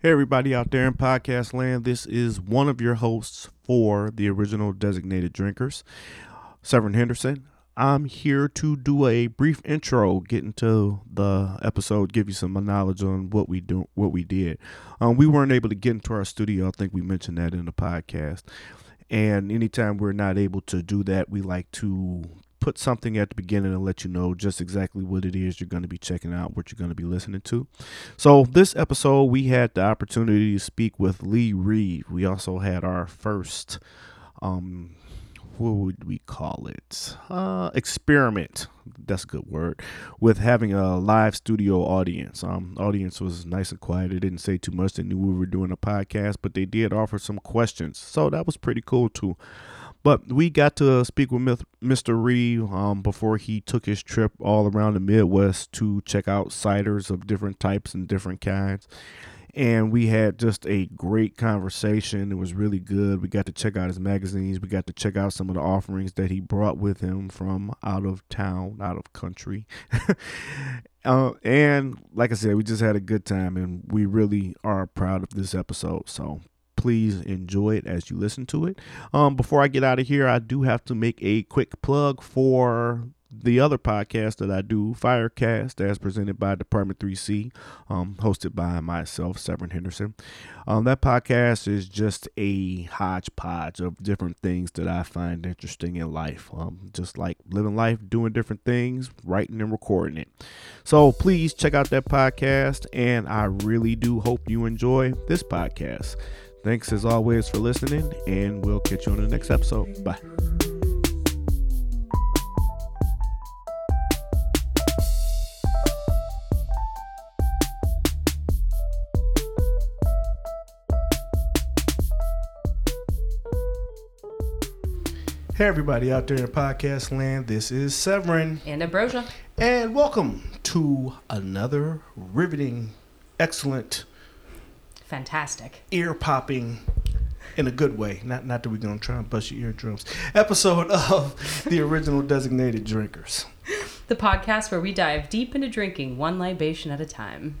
Hey, everybody out there in podcast land. This is one of your hosts for the original designated drinkers, Severin Henderson. I'm here to do a brief intro, get into the episode, give you some knowledge on what we do, what we did. Um, we weren't able to get into our studio. I think we mentioned that in the podcast. And anytime we're not able to do that, we like to put something at the beginning and let you know just exactly what it is you're going to be checking out, what you're going to be listening to. So, this episode, we had the opportunity to speak with Lee Reeve. We also had our first, um, what would we call it? Uh, experiment. That's a good word. With having a live studio audience. Um, audience was nice and quiet. They didn't say too much. They knew we were doing a podcast, but they did offer some questions. So that was pretty cool too. But we got to speak with Mr. Reeve um, before he took his trip all around the Midwest to check out ciders of different types and different kinds. And we had just a great conversation. It was really good. We got to check out his magazines. We got to check out some of the offerings that he brought with him from out of town, out of country. uh, and like I said, we just had a good time, and we really are proud of this episode. So please enjoy it as you listen to it. Um, before I get out of here, I do have to make a quick plug for the other podcast that I do, Firecast, as presented by Department 3C, um, hosted by myself, Severin Henderson. Um, that podcast is just a hodgepodge of different things that I find interesting in life. Um, just like living life, doing different things, writing and recording it. So please check out that podcast, and I really do hope you enjoy this podcast. Thanks as always for listening, and we'll catch you on the next episode. Bye. Hey, everybody out there in podcast land, this is Severin. And Ambrosia. And welcome to another riveting, excellent fantastic. Ear popping in a good way. Not not that we're gonna try and bust your eardrums. Episode of the original designated drinkers. The podcast where we dive deep into drinking one libation at a time.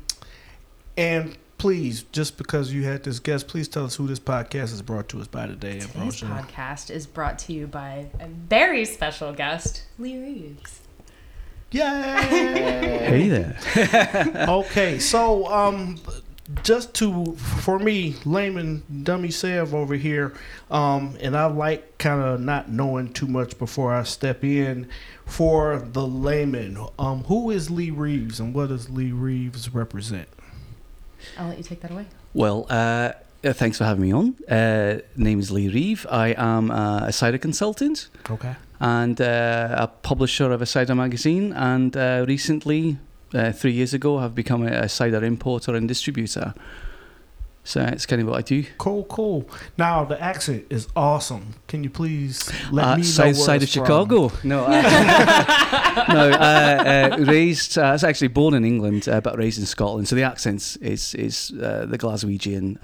And please, just because you had this guest, please tell us who this podcast is brought to us by today. Today's podcast is brought to you by a very special guest, Lee Reeves. Yay! hey there. okay, so um, just to for me layman dummy sev over here um, and i like kind of not knowing too much before i step in for the layman. Um, who is lee reeves and what does lee reeves represent? I'll let you take that away. Well uh, uh thanks for having me on. Uh, name is lee reeve i am a cider consultant. Okay. And uh, a publisher of a cider magazine. And uh, recently uh, three years ago, I have become a, a cider importer and distributor. So it's kind of what I do. Cool, cool. Now the accent is awesome. Can you please let uh, me know South side of Chicago? No, uh, no. Uh, uh raised. Uh, I was actually born in England, uh, but raised in Scotland. So the accent is is the Glaswegian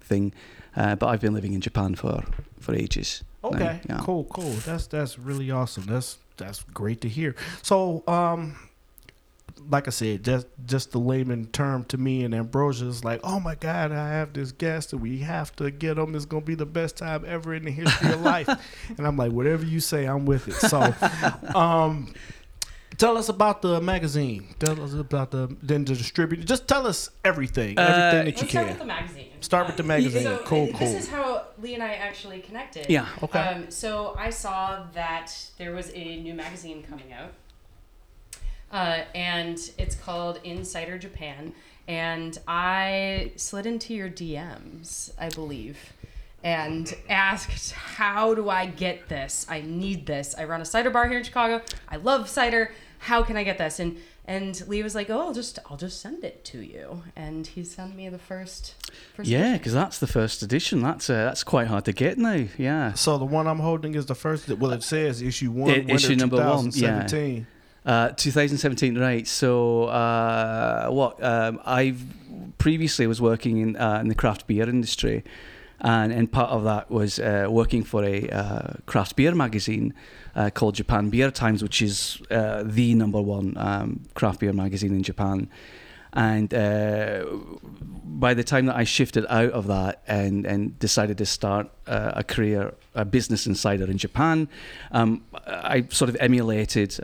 thing. but I've been living in Japan for for ages. Okay, now, yeah. cool, cool. That's that's really awesome. That's that's great to hear. So, um, like I said, just just the layman term to me and Ambrosia is like, oh my God, I have this guest and we have to get him. It's gonna be the best time ever in the history of life. and I'm like, whatever you say, I'm with it. So, um, tell us about the magazine. Tell us about the then the distributor. Just tell us everything, uh, everything that you can. Start with the magazine. Start with the magazine. So cool, this cool. This is how Lee and I actually connected. Yeah. Okay. Um, so I saw that there was a new magazine coming out uh, and it's called Insider Japan. And I slid into your DMs, I believe, and asked, How do I get this? I need this. I run a cider bar here in Chicago. I love cider. How can I get this? And and Lee was like, "Oh, I'll just I'll just send it to you." And he sent me the first. first yeah, because that's the first edition. That's uh, that's quite hard to get now. Yeah. So the one I'm holding is the first. Well, it says issue one, it, issue number one. Yeah. 2017, uh, right? So, uh, what um, I've previously was working in uh, in the craft beer industry, and and part of that was uh, working for a uh, craft beer magazine uh, called Japan Beer Times, which is the number one um, craft beer magazine in Japan. And by the time that I shifted out of that and, and decided to start a career, a business insider in Japan, um, I sort of emulated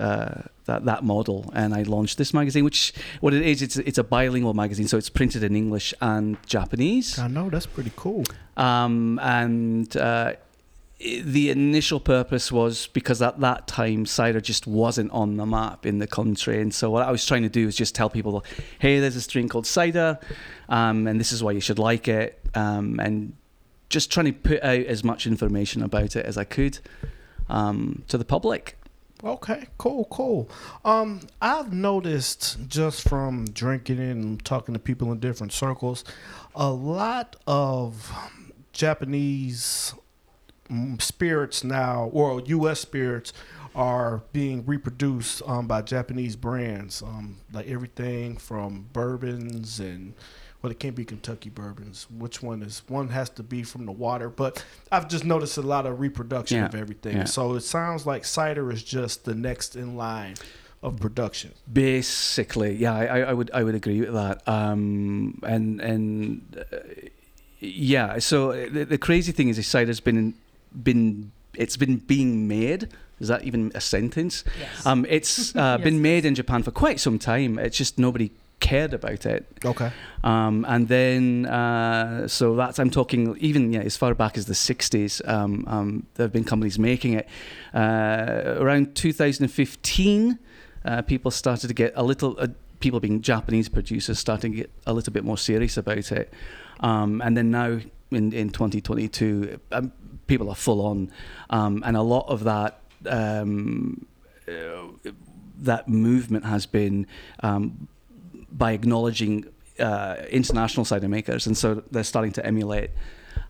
that, that model and I launched this magazine, which what it is, it's, it's a bilingual magazine, so it's printed in English and Japanese. I know that's pretty cool. Um, and uh, the initial purpose was because at that time cider just wasn't on the map in the country, and so what I was trying to do is just tell people, hey, there's this drink called cider, um, and this is why you should like it, um, and just trying to put out as much information about it as I could um, to the public. Okay, cool, cool. Um, I've noticed just from drinking and talking to people in different circles, a lot of Japanese spirits now, or U.S. spirits, are being reproduced um, by Japanese brands. Um, like everything from bourbons and well, it can't be Kentucky bourbons. Which one is? One has to be from the water, but I've just noticed a lot of reproduction Yeah, of everything. yeah. So it sounds like cider is just the next in line of production. Basically, yeah, I, I I would I would agree with that. Um, and and uh, yeah, so the, the crazy thing is, this cider's been been it's been being made. Is that even a sentence? Yes. Um, it's uh, Yes, been made in Japan for quite some time. It's just nobody cared about it. Okay. Um, and then, uh, so that's, I'm talking even yeah, as far back as the 60s, um, um, there have been companies making it. Uh, around 2015, uh, people started to get a little, uh, people being Japanese producers, starting to get a little bit more serious about it. Um, and then now in, in 2022, um, people are full on. Um, and a lot of that. Um, uh, that movement has been um, by acknowledging uh, international cider makers, and so they're starting to emulate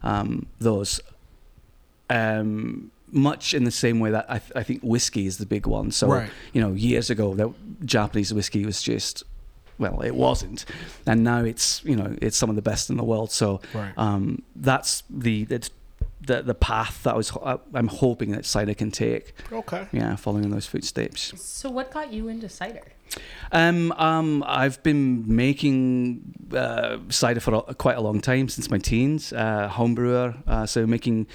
um, those. Um, much in the same way that I, th- I think whiskey is the big one. So Right. you know, years ago, that Japanese whiskey was just well, it wasn't, and now it's you know it's some of the best in the world. So Right. um, that's the the the the path that I was ho- I'm hoping that cider can take. Okay. Yeah, following in those footsteps. so what got you into cider? Um, um, I've been making uh, cider for a, quite a long time since my teens. Uh, home brewer, uh, so making.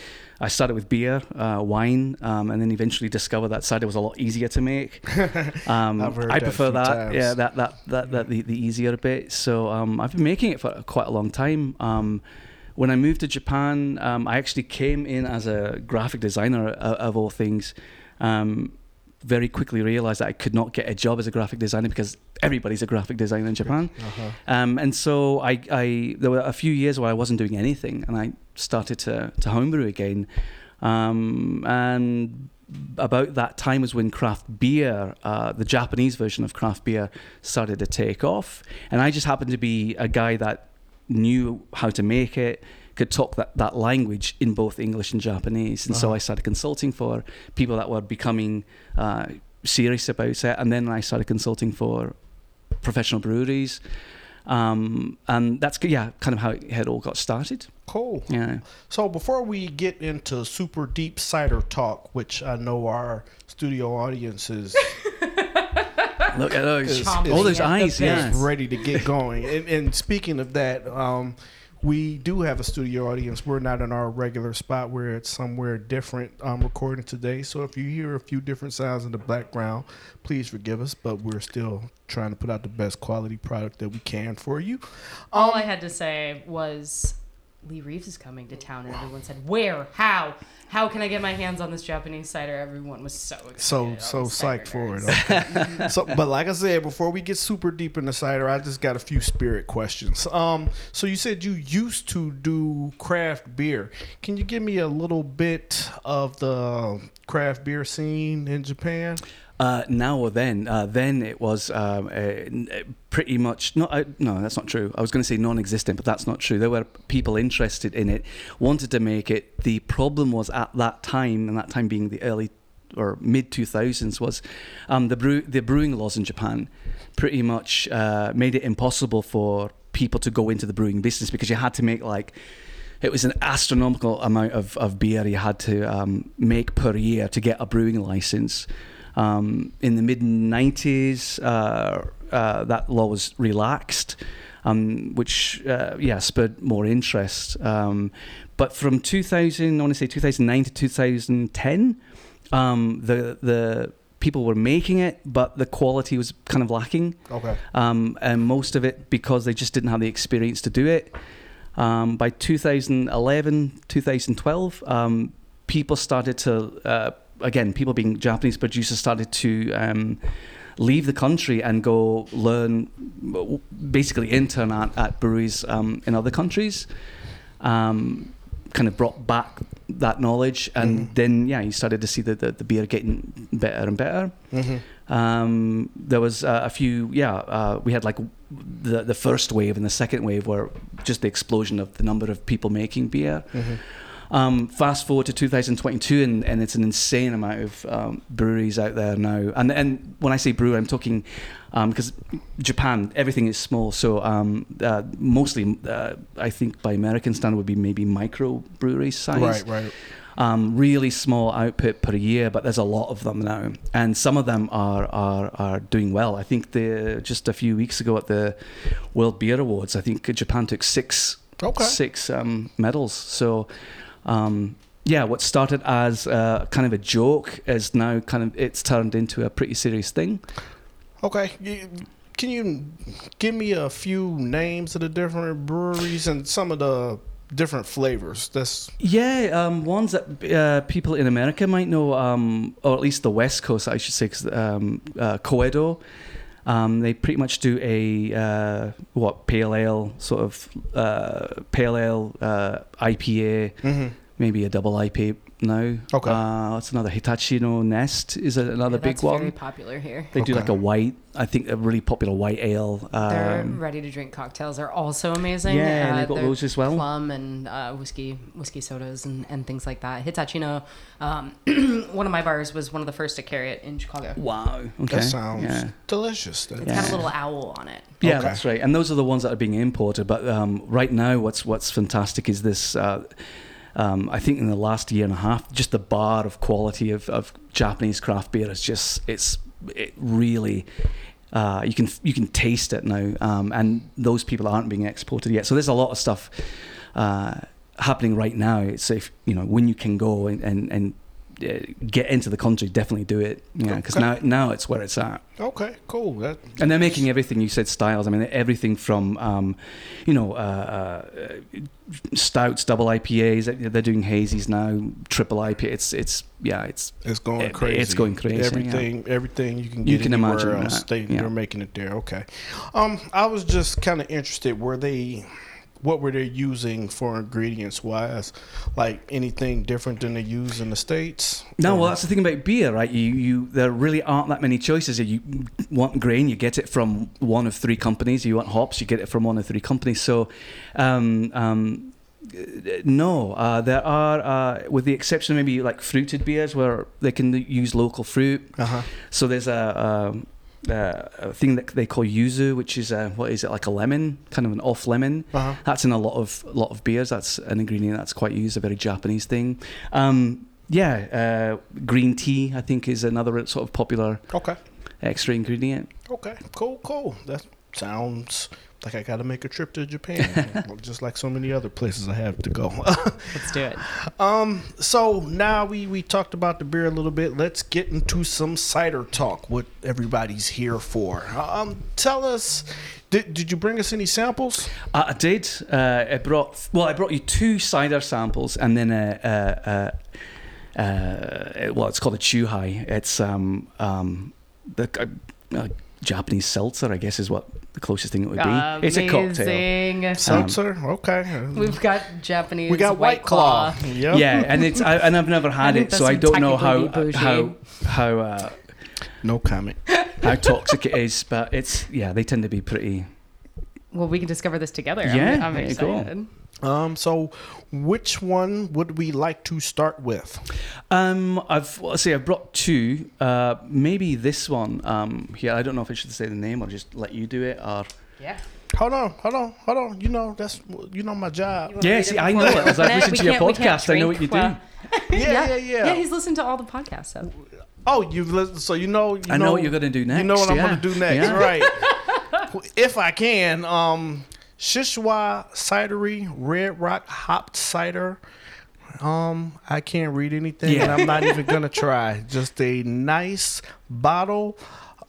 I started with beer, uh, wine, um, and then eventually discovered that cider was a lot easier to make. Um, I've heard I that a prefer that. times. Yeah, that that that, that the, the easier bit. So um, I've been making it for quite a long time. When I moved to Japan, um, I actually came in as a graphic designer of, of all things. Um, very quickly realized that I could not get a job as a graphic designer because everybody's a graphic designer in Japan. Uh-huh. Um, and so I, I, there were a few years where I wasn't doing anything, and I started to to homebrew again. Um, and about that time was when craft beer, uh, the Japanese version of craft beer, started to take off. And I just happened to be a guy that knew how to make it, could talk that, that language in both English and Japanese. And so Uh-huh. I started consulting for people that were becoming uh, serious about it. And then I started consulting for professional breweries. Um, and that's, yeah, kind of how it had all got started. Cool. Yeah. So before we get into super deep cider talk, which I know our studio audience is, Look at those. all those at the eyes, yeah. is ready to get going. and, and speaking of that, um, we do have a studio audience. We're not in our regular spot. We're at somewhere different um, recording today. So if you hear a few different sounds in the background, please forgive us. But we're still trying to put out the best quality product that we can for you. All I had to say was Lee Reeves is coming to town, and everyone said, "Where? How? How can I get my hands on this Japanese cider?" Everyone was so excited. So so psyched for it. Okay. so, but like I said, before we get super deep in the cider, I just got a few spirit questions. Um, so you said you used to do craft beer. Can you give me a little bit of the craft beer scene in Japan? Uh, now or then, uh, then it was um, pretty much not. Uh, no, that's not true. I was going to say non-existent, but that's not true. There were people interested in it, wanted to make it. The problem was at that time, and that time being the early or mid 2000s, was um, the brew the brewing laws in Japan pretty much made it impossible for people to go into the brewing business because you had to make like it was an astronomical amount of, of beer you had to um, make per year to get a brewing license. Um, in the mid 90s, uh, uh, that law was relaxed, um, which uh, yeah spurred more interest. Um, but from 2000, I want to say 2009 to 2010, um, the the people were making it, but the quality was kind of lacking. Okay. Um, and most of it because they just didn't have the experience to do it. Um, by 2011, 2012, um, people started to, uh, again, people being Japanese producers started to um, leave the country and go learn, basically intern at, at breweries um, in other countries. Um, kind of brought back that knowledge, and Mhm. then yeah, you started to see the, the, the beer getting better and better. Mm-hmm. Um, there was uh, a few, yeah. Uh, we had like the the first wave and the second wave were just the explosion of the number of people making beer. Mm-hmm. Um, fast forward to 2022, and, and it's an insane amount of um, breweries out there now. And and when I say brewery, I'm talking because Japan, everything is small. So um, uh, mostly, uh, I think by American standard would be maybe micro brewery size Right, right. um, really small output per year, but there's a lot of them now, and some of them are are, are doing well. I think the just a few weeks ago at the World Beer Awards, I think Japan took six Okay. six um, medals. So. Um, yeah, what started as uh, kind of a joke is now kind of it's turned into a pretty serious thing. Okay. Can you give me a few names of the different breweries and some of the different flavors? That's Yeah, um, ones that uh, people in America might know, um, or at least the West Coast, I should say, 'cause, um, uh, Coedo. Um, they pretty much do a uh, what pale ale sort of uh, pale ale uh, IPA, mm-hmm. maybe a double IPA now. Okay. Uh, what's another Hitachino Nest is a- another Yeah, big that's one. very popular here. They do like a white, I think a really popular white ale. Their Um, ready to drink cocktails are also amazing. yeah, and Uh, they've got they're those as well. Plum and uh, whiskey, whiskey sodas and, and things like that. Hitachino, um, one of my bars was one of the first to carry it in Chicago. wow. Okay. That sounds Yeah. delicious. That- It's Yeah. got a little owl on it. Yeah, Okay. that's right. And those are the ones that are being imported. But um, right now, what's what's fantastic is this. Um, I think in the last year and a half, just the bar of quality of, of Japanese craft beer is just it's it really. Uh, you can you can taste it now, um, and those people aren't being exported yet. So there's a lot of stuff uh, happening right now. It's if you know when you can go and and, and get into the country, definitely do it. Yeah, because Okay. now now it's where it's at. Okay, cool. That And they're making everything you said styles. I mean, everything from, um, you know, uh, uh, stouts, double IPAs. They're doing hazies now, triple IPA. It's it's yeah, it's it's going It- crazy. it's going crazy, yeah. Everything, everything you can You can imagine else. that, They yeah. they're making it there. Okay. Um, I was just kind of interested. Were they? What were they using for ingredients wise? Like anything different than they use in the states? no. Or- Well, that's the thing about beer, right? You you there really aren't that many choices. You want grain, you get it from one of three companies. You want hops, you get it from one of three companies. So, um, um, no, uh, there are, uh, with the exception of maybe like fruited beers where they can use local fruit. Uh-huh. So there's a, um, uh, a thing that they call yuzu, which is a, what is it like a lemon, kind of an off lemon. Uh-huh. That's in a lot of lot of beers. That's an ingredient that's quite used, a very Japanese thing. Um, yeah, uh, green tea I think is another sort of popular Okay. extra ingredient. Okay. Cool. Cool. That sounds like I got to make a trip to Japan, just like so many other places I have to go. Let's do it. Um, so now we we talked about the beer a little bit. Let's get into some cider talk. What everybody's here for. Um, tell us. Did, did you bring us any samples? Uh, I did. Uh, I brought well, I brought you two cider samples and then a. a, a uh, well, it's called a chuhai. It's um, um, the uh, uh, Japanese seltzer, I guess, is what the closest thing it would be. It's a cocktail. Amazing. Seltzer. okay. We've got Japanese we got White Claw. Yep. Yeah, and it's I, and I've never had it, so I don't know how technically be how how uh, No comment. how toxic it is, but it's yeah, they tend to be pretty. Well, we can discover this together. I'm- Yeah, I'm, there you go. excited. Um, so which one would we like to start with? Um, I've let's see, I've brought two. Uh, maybe this one um, here. I don't know if I should say the name or just let you do it or. Yeah. Hold on, hold on, hold on. You know that's you know my job. Yeah, see, I know we it, 'cause I've open listened to your can't- we can't podcast. I know what you do. while- Yeah, yeah, yeah. Yeah, he's listened to all the podcasts. So. Oh, you've listened, So you know. You I know what you're gonna do next. You know what I'm gonna do next, Yeah. right? if I can, um, Shishwa Cidery Red Rock Hopped Cider. Um, I can't read anything, and Yeah. I'm not even gonna try. Just a nice bottle.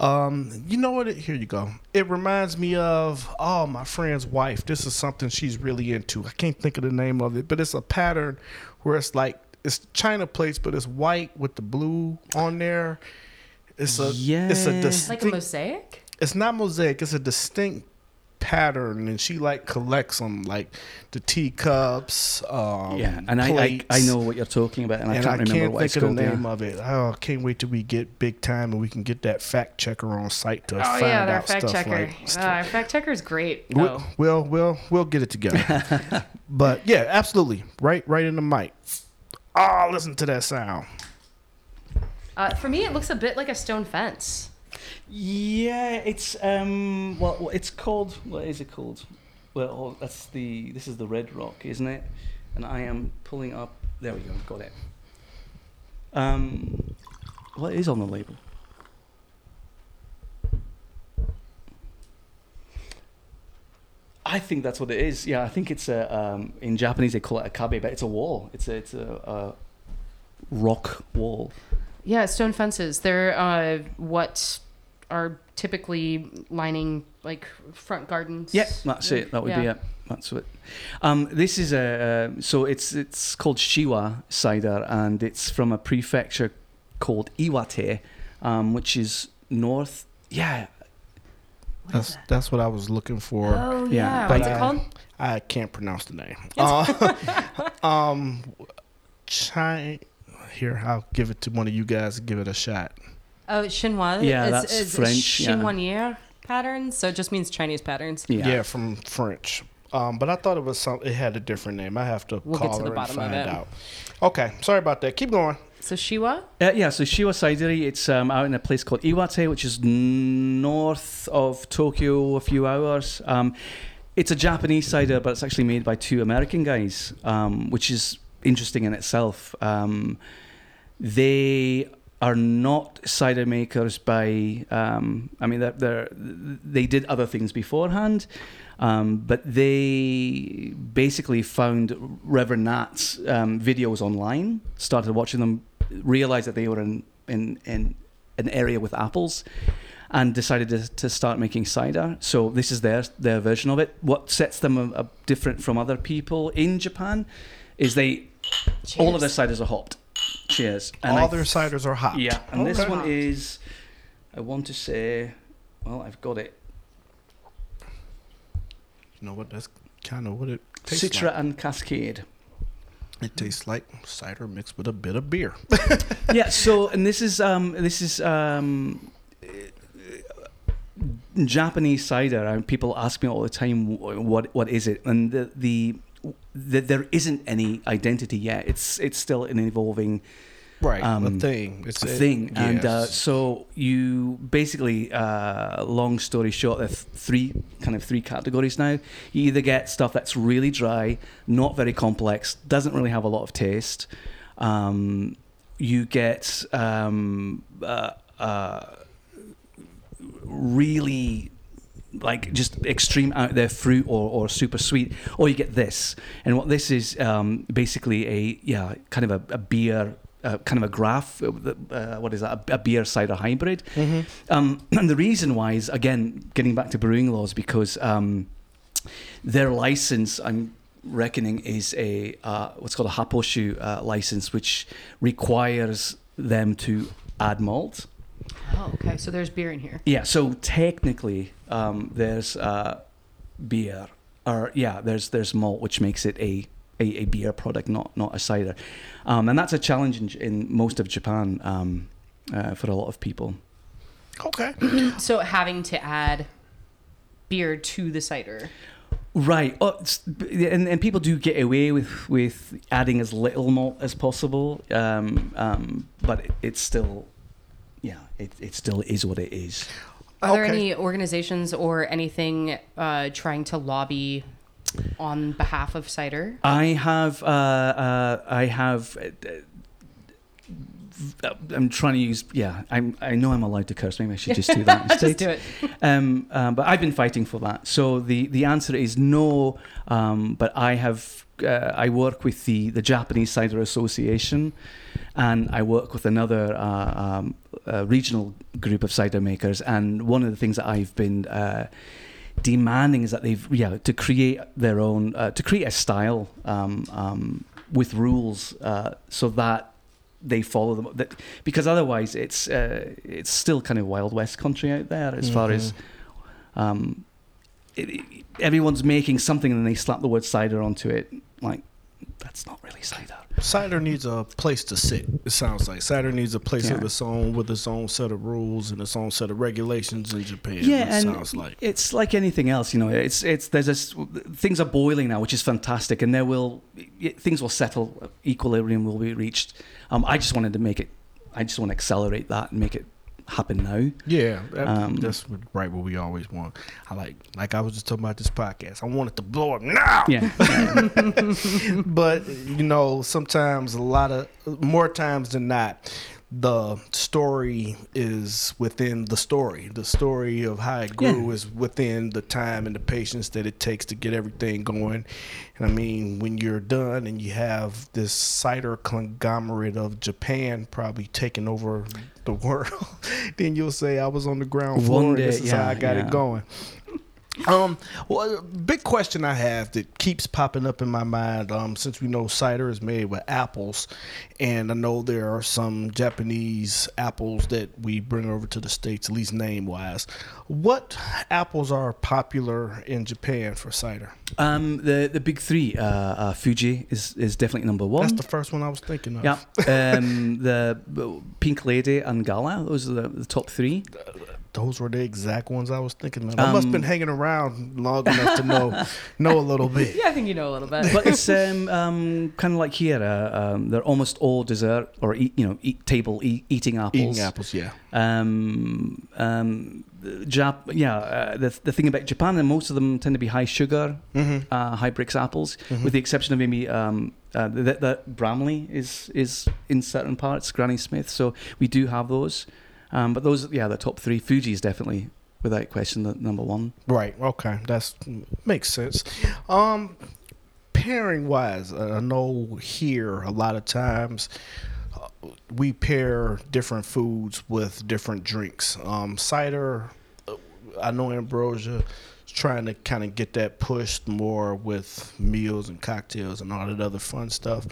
Um, you know what? It, here you go. It reminds me of oh my friend's wife. This is something she's really into. I can't think of the name of it, but it's a pattern where it's like it's China plates, but it's white with the blue on there. It's a it's a Yeah. distinct, Like a mosaic? it's not mosaic. It's a distinct pattern, and she like collects them, like the teacups. Um, Yeah, and I, I. I know what you're talking about, and I can't I remember can't what think it's of the called. name yeah. of it. Oh, I can't wait till we get big time and we can get that fact checker on site to Oh find yeah, their out fact stuff checker. like. uh, our fact checker's great. We'll, though. we'll we'll we'll get it together. but yeah, absolutely, right right in the mic. Oh, listen to that sound. Uh, for me, it looks a bit like a stone fence. Yeah, it's um, well, it's called. What is it called? Well, that's the. This is the Red Rock, isn't it? And I am pulling up. There we go. Got it. Um, what is on the label? I think that's what it is. Yeah, I think it's a. Um, in Japanese, they call it a kabe, but it's a wall. It's a. It's a, a rock wall. Yeah, stone fences. They're uh, what are typically lining like front gardens. Yeah, that's it. That would be it. That's it. Um, this is a uh, so it's it's called Shiwa cider, and it's from a prefecture called Iwate, um, which is north. Yeah, That's that's what I was looking for. Oh Yeah, yeah. but, What's it uh, called? I can't pronounce the name. Uh, um, China. Here, I'll give it to one of you guys. Give it a shot. Oh, chinois. Yeah, it's, that's it's French, yeah. Patterns. So it just means Chinese patterns. yeah, Yeah, from French. Um, but I thought it was some. It had a different name. I have to We'll get call to the her bottom and find it. out. Okay, sorry about that. Keep going. So Shiwa. Uh, yeah. So Shiwa cidery, it's um, out in a place called Iwate, which is north of Tokyo, a few hours. Um, it's a Japanese cider, but it's actually made by two American guys, um, which is interesting in itself. Um, they are not cider makers by. Um, I mean, they're, they're, they did other things beforehand, um, but they basically found Reverend Nat's um, videos online, started watching them, realized that they were in in, in an area with apples. And decided to, to start making cider. So this is their their version of it. What sets them a, a different from other people in Japan is they all of their Cheers. ciders are hopped. Cheers. All I- their ciders are hot. yeah, and this Okay. one is, I want to say, well, I've got it. You know what? That's kind of what it tastes Citra and Cascade. It tastes like cider mixed with a bit of beer. yeah. So, and this is um, this is um, Japanese cider, and people ask me all the time, what what is it? And the the, the there isn't any identity yet. It's it's still an evolving Right. Um, thing. It's a thing. And uh, so you basically, uh, long story short, there's three kind of three categories now. You either get stuff that's really dry, not very complex, doesn't really have a lot of taste. Um, you get um, uh, uh, really like just extreme out there fruit or, or super sweet or you get this. And what this is um, basically a yeah kind of a, a beer uh, kind of a graph uh, uh, what is that? A, a beer cider hybrid. Mhm. um, and the reason why is again getting back to brewing laws because um, their license I'm reckoning is a uh, what's called a happoshu uh, license which requires them to add malt Oh, okay. So there's beer in here. yeah, so technically, um, there's uh, beer, or yeah, there's there's malt, which makes it a, a, a beer product, not not a cider, um, and that's a challenge in, in most of Japan um, uh, for a lot of people. Okay. So having to add beer to the cider. Right, oh, and and people do get away with with adding as little malt as possible, um, um, but it, it's still, yeah, it it still is what it is. Are there any organizations or anything uh, trying to lobby on behalf of cider? I have uh, uh, I have uh, I'm trying to use. Yeah, I'm. I know I'm allowed to curse. Maybe I should just do that instead. Just do it. Um, um, but I've been fighting for that. So the, the answer is no. Um, but I have uh, I work with the the Japanese Cider Association, and I work with another uh, um, uh, regional group of cider makers. And one of the things that I've been uh, demanding is that they've yeah to create their own uh, to create a style um, um, with rules uh, so that they follow them that because otherwise it's uh, it's still kind of wild west country out there as far as um, it, it- everyone's making something and then they slap the word cider onto it like that's not really cider Cider needs a place to sit. It sounds like cider needs a place of its own with its own set of rules and its own set of regulations in Japan. yeah it and sounds like. it's like anything else you know it's it's there's this things are boiling now which is fantastic and there will things will settle equilibrium will be reached um, i just wanted to make it i just want to accelerate that and make it happen now Yeah, that, Um, that's what, right what we always want. I like, like I was just talking about this podcast. I want it to blow up now. yeah but you know, sometimes a lot of more times than not, the story is within the story. The story of how it grew Yeah. is within the time and the patience that it takes to get everything going. And I mean, when you're done and you have this cider conglomerate of Japan probably taking over the world, then you'll say I was on the ground floor. Day, this is how I got yeah. it going. Um, well, a big question I have that keeps popping up in my mind. Um, since we know cider is made with apples, and I know there are some Japanese apples that we bring over to the states, at least name wise. What apples are popular in Japan for cider? um the the big three uh, uh fuji is is definitely number one That's the first one I was thinking of. yeah um the uh, pink lady and gala those are the, the top three Those were the exact ones I was thinking of. I must have Um, been hanging around long enough to know know a little bit. Yeah, I think you know a little bit. but it's um, um, kind of like here. Uh, um, they're almost all dessert or eat, you know eat, table eat, eating apples. Eating apples, yeah. Um, um, Jap- yeah. Uh, the the thing about Japan, and most of them tend to be high sugar, Mm-hmm. uh, high Brix apples, Mhm. with the exception of maybe um, uh, that that Bramley is is in certain parts, Granny Smith. So we do have those. Um, but those, yeah, the top three. Fuji is definitely, without question, the number one. Right. Okay. That's makes sense. Um, pairing wise, uh, I know here a lot of times uh, we pair different foods with different drinks. Um, cider, uh, I know Ambrosia trying to kind of get that pushed more with meals and cocktails and all that other fun stuff.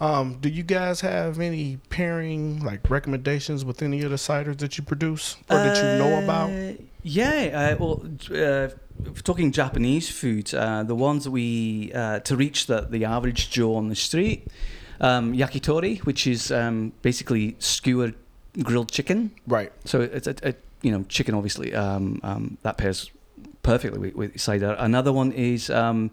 Um, do you guys have any pairing like recommendations with any of the ciders that you produce or that you know about? Uh, Yeah, uh, well, uh, talking Japanese food, uh, the ones that we uh, to reach the the average Joe on the street, um, yakitori, which is um, basically skewered grilled chicken. Right. So it's a, a you know chicken, obviously um, um, that pairs perfectly with, with cider. Another one is. Um,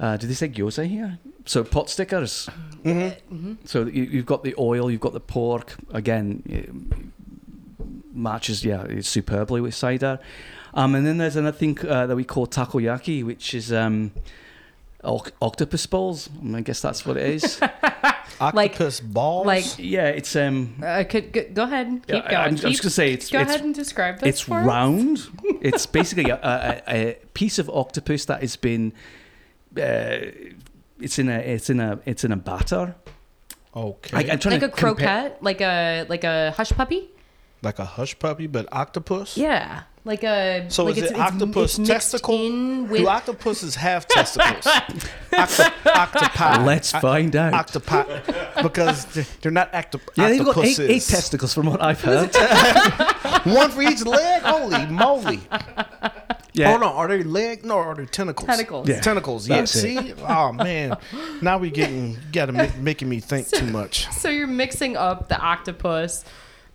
uh, did they say gyoza here? So pot stickers. Mm-hmm. hmm So you, you've got the oil, you've got the pork. Again, it matches yeah it's superbly with cider. Um, and then there's another thing uh, that we call takoyaki, which is um, oc- octopus balls. I, mean, I guess that's what it is. Octopus balls. like- yeah, it's um. Uh, could, go, go ahead. Keep going. I'm, I'm Keep- just gonna say it's go it's ahead and describe this it's for us. round. it's basically a, a, a piece of octopus that has been. Uh, it's in a it's in a it's in a batter. okay. I, I'm trying Like to a compare- croquette, like a like a hush puppy. like a hush puppy, but octopus. Yeah, like a. So like is it's, it octopus it's mixed testicle? with Do octopuses have testicles? Octo- octopi. Let's find out. Octopi, because they're- they're not octo- yeah, they've got eight, eight testicles from what I've heard. One for each leg. Holy moly! yeah. Hold on, are they leg? No, are they tentacles? Tentacles. Yeah. Tentacles. Yeah. That's it. See? Oh man, now we getting got to make, making me think too much. So you're mixing up the octopus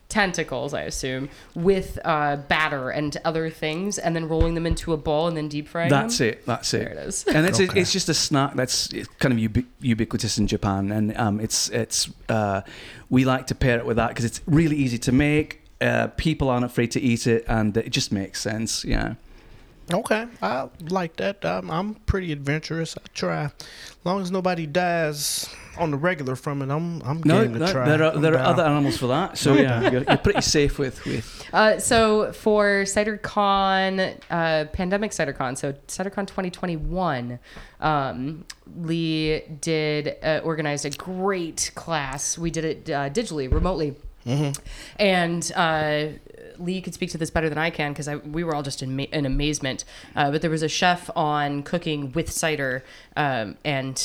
tentacles, I assume, with uh, batter and other things, and then rolling them into a ball and then deep frying That's them. it. That's it. There it. it is. And it's Okay. it's just a snack that's kind of ubi- ubiquitous in Japan, and um, it's it's uh, we like to pair it with that because it's really easy to make. Uh, people aren't afraid to eat it, and it just makes sense. Yeah. Okay, I like that. I'm, I'm pretty adventurous. I try, as long as nobody dies on the regular from it. I'm I'm No, game to no, try. there are I'm there are other animals for that. So yeah, you're, you're pretty safe with with. Uh, so for CiderCon, uh, pandemic CiderCon, so CiderCon 2021, um, Lee did uh, organized a great class. We did it uh, digitally, remotely, and uh, Lee could speak to this better than I can because we were all just in, ma- in amazement. Uh, but there was a chef on cooking with cider, um, and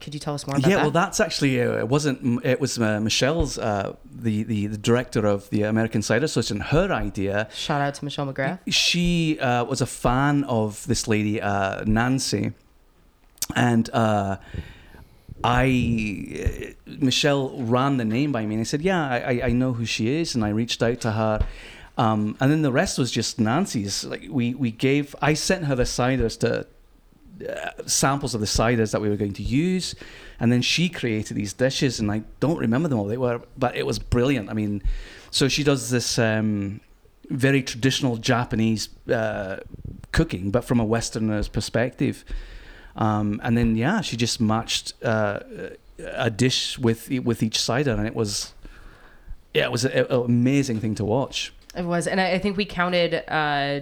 could you tell us more about Yeah, that? Yeah, well, that's actually uh, it wasn't. It was uh, Michelle's, uh, the, the the director of the American Cider Association. Her idea. Shout out to Michelle McGrath. She uh, was a fan of this lady uh, Nancy, and uh, I Michelle ran the name by me, and I said, "Yeah, I- I know who she is," and I reached out to her. Um, and then the rest was just Nancy's. Like we, we gave, I sent her the ciders to uh, samples of the ciders that we were going to use, and then she created these dishes, and I don't remember them all. They were, but it was brilliant. I mean, so she does this um, very traditional Japanese uh, cooking, but from a Westerner's perspective. Um, and then yeah, she just matched uh, a dish with with each cider, and it was yeah, it was an amazing thing to watch. It was, and I, I think we counted. Uh,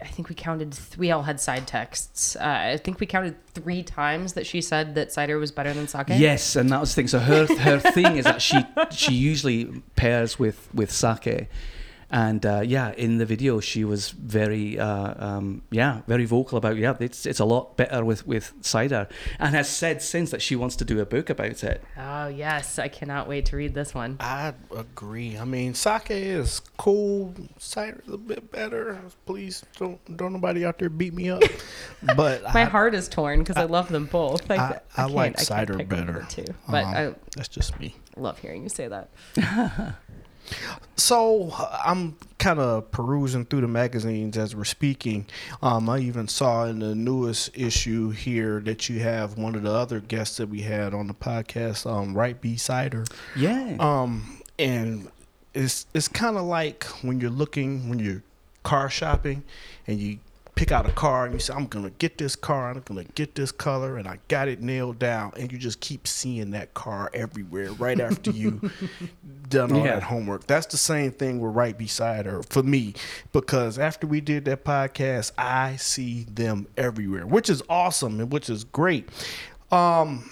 I think we counted. Th- we all had side texts. Uh, I think we counted three times that she said that cider was better than sake. Yes, and that was the thing. So her her thing is that she she usually pairs with with sake, and uh, yeah, in the video she was very uh, um, yeah very vocal about yeah it's it's a lot better with with cider, and has said since that she wants to do a book about it. Oh yes, I cannot wait to read this one. I agree. I mean, sake is cool. Cider is a bit better. Please don't don't nobody out there beat me up. But My I, heart is torn because I, love them both. I, I- I, I like can't- I cider pick one of the better. too. but Um, I that's just me. love hearing you say that. So I'm kind of perusing through the magazines as we're speaking. Um, I even saw in the newest issue here that you have one of the other guests that we had on the podcast, um, Right Bee Cider. Yeah. Um, and it's it's kind of like when you're looking when you're car shopping, and you pick out a car and you say, "I'm gonna get this car. I'm gonna get this color," and I got it nailed down, and you just keep seeing that car everywhere right after you done all Yeah. that homework. That's the same thing with Right Bee cider for me, because after we did that podcast, I see them everywhere, which is awesome and which is great. Um,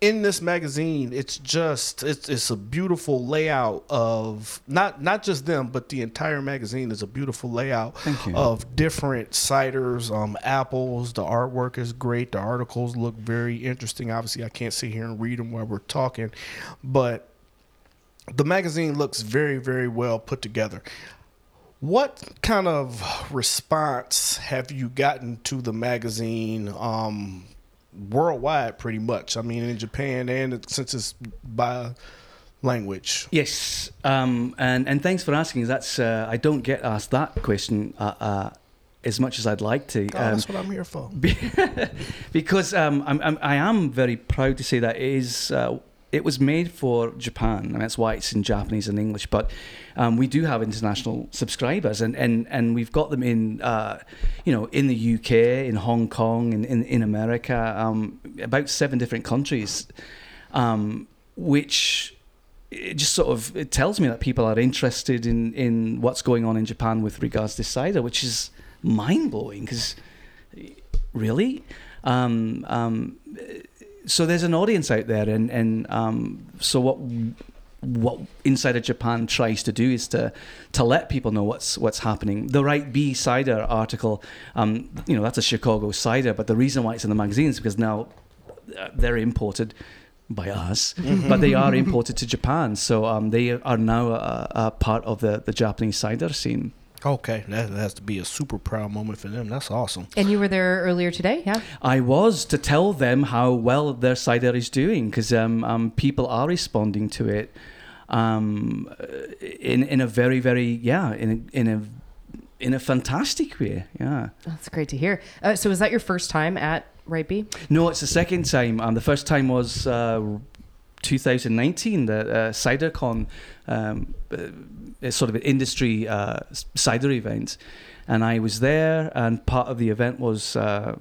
in this magazine it's just it's it's a beautiful layout of not not just them but the entire magazine is a beautiful layout of different ciders. Um apples the artwork is great. The articles look very interesting. Obviously i can't sit here and read them while we're talking but the magazine looks very very well put together. What kind of response have you gotten to the magazine? Um, worldwide, pretty much? I mean, in Japan and since it's by language. Yes, um, and and thanks for asking. That's uh, I don't get asked that question uh, uh, as much as I'd like to. Oh, Um, that's what I'm here for. because um, I'm, I'm, I am very proud to say that it is. Uh, it was made for Japan, and that's why it's in Japanese and English. But um, we do have international subscribers, and, and, and we've got them in, uh, you know, in the UK, in Hong Kong, in in, in America, um, about seven different countries, um, which it just sort of it tells me that people are interested in in what's going on in Japan with regards to cider, which is mind blowing because really. Um, um, so there's an audience out there, and and um, so what what Insider Japan tries to do is to to let people know what's what's happening. The Right Bee cider article, um, you know, that's a Chicago cider, but the reason why it's in the magazine is because now uh, they're imported by us, but they are imported to Japan. So um, they are now a, a part of the, the Japanese cider scene. Okay, that has to be a super proud moment for them. That's awesome. And you were there earlier today, yeah? I was to tell them how well their cider is doing because um, um, people are responding to it um, in in a very very yeah in a, in a in a fantastic way yeah. That's great to hear. Uh, so, was that your first time at Right Bee? No, it's the second time. Um, the first time was uh, 2019, the uh, CiderCon, um, uh, sort of an industry uh, cider event. and I was there, and part of the event was uh,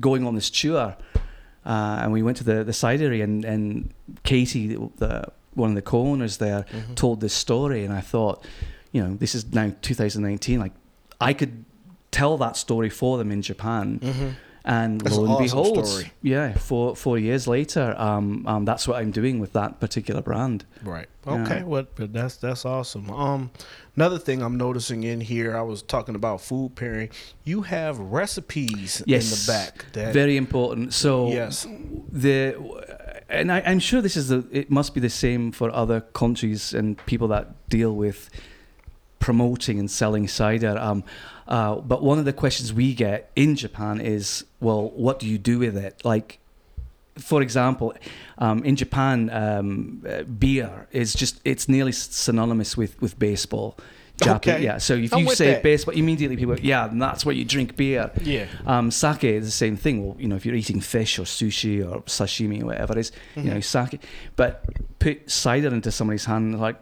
going on this tour, uh, and we went to the the cidery, and and Katie, the one of the co-owners there, Mhm. told this story, and I thought, you know, this is now 2019, like I could tell that story for them in Japan. Mhm. And That's lo and awesome behold, story. yeah, four four years later, um, um, that's what I'm doing with that particular brand. Right. Yeah. Okay. Well, but that's that's awesome. Um, another thing I'm noticing in here, I was talking about food pairing. You have recipes Yes, in the back. That very important. So yes. the and I, I'm sure this is the it must be the same for other countries and people that deal with promoting and selling cider. Um, uh, but one of the questions we get in Japan is, well, what do you do with it? Like, for example, um, in Japan, um, uh, beer is just it's nearly synonymous with with baseball. Japan, Okay. yeah. So if I'm you say that. baseball, immediately people, yeah, and that's where you drink beer. Yeah. Um, sake is the same thing. Well, you know, if you're eating fish or sushi or sashimi or whatever it is, you Mm-hmm. know, sake. But put cider into somebody's hand, like,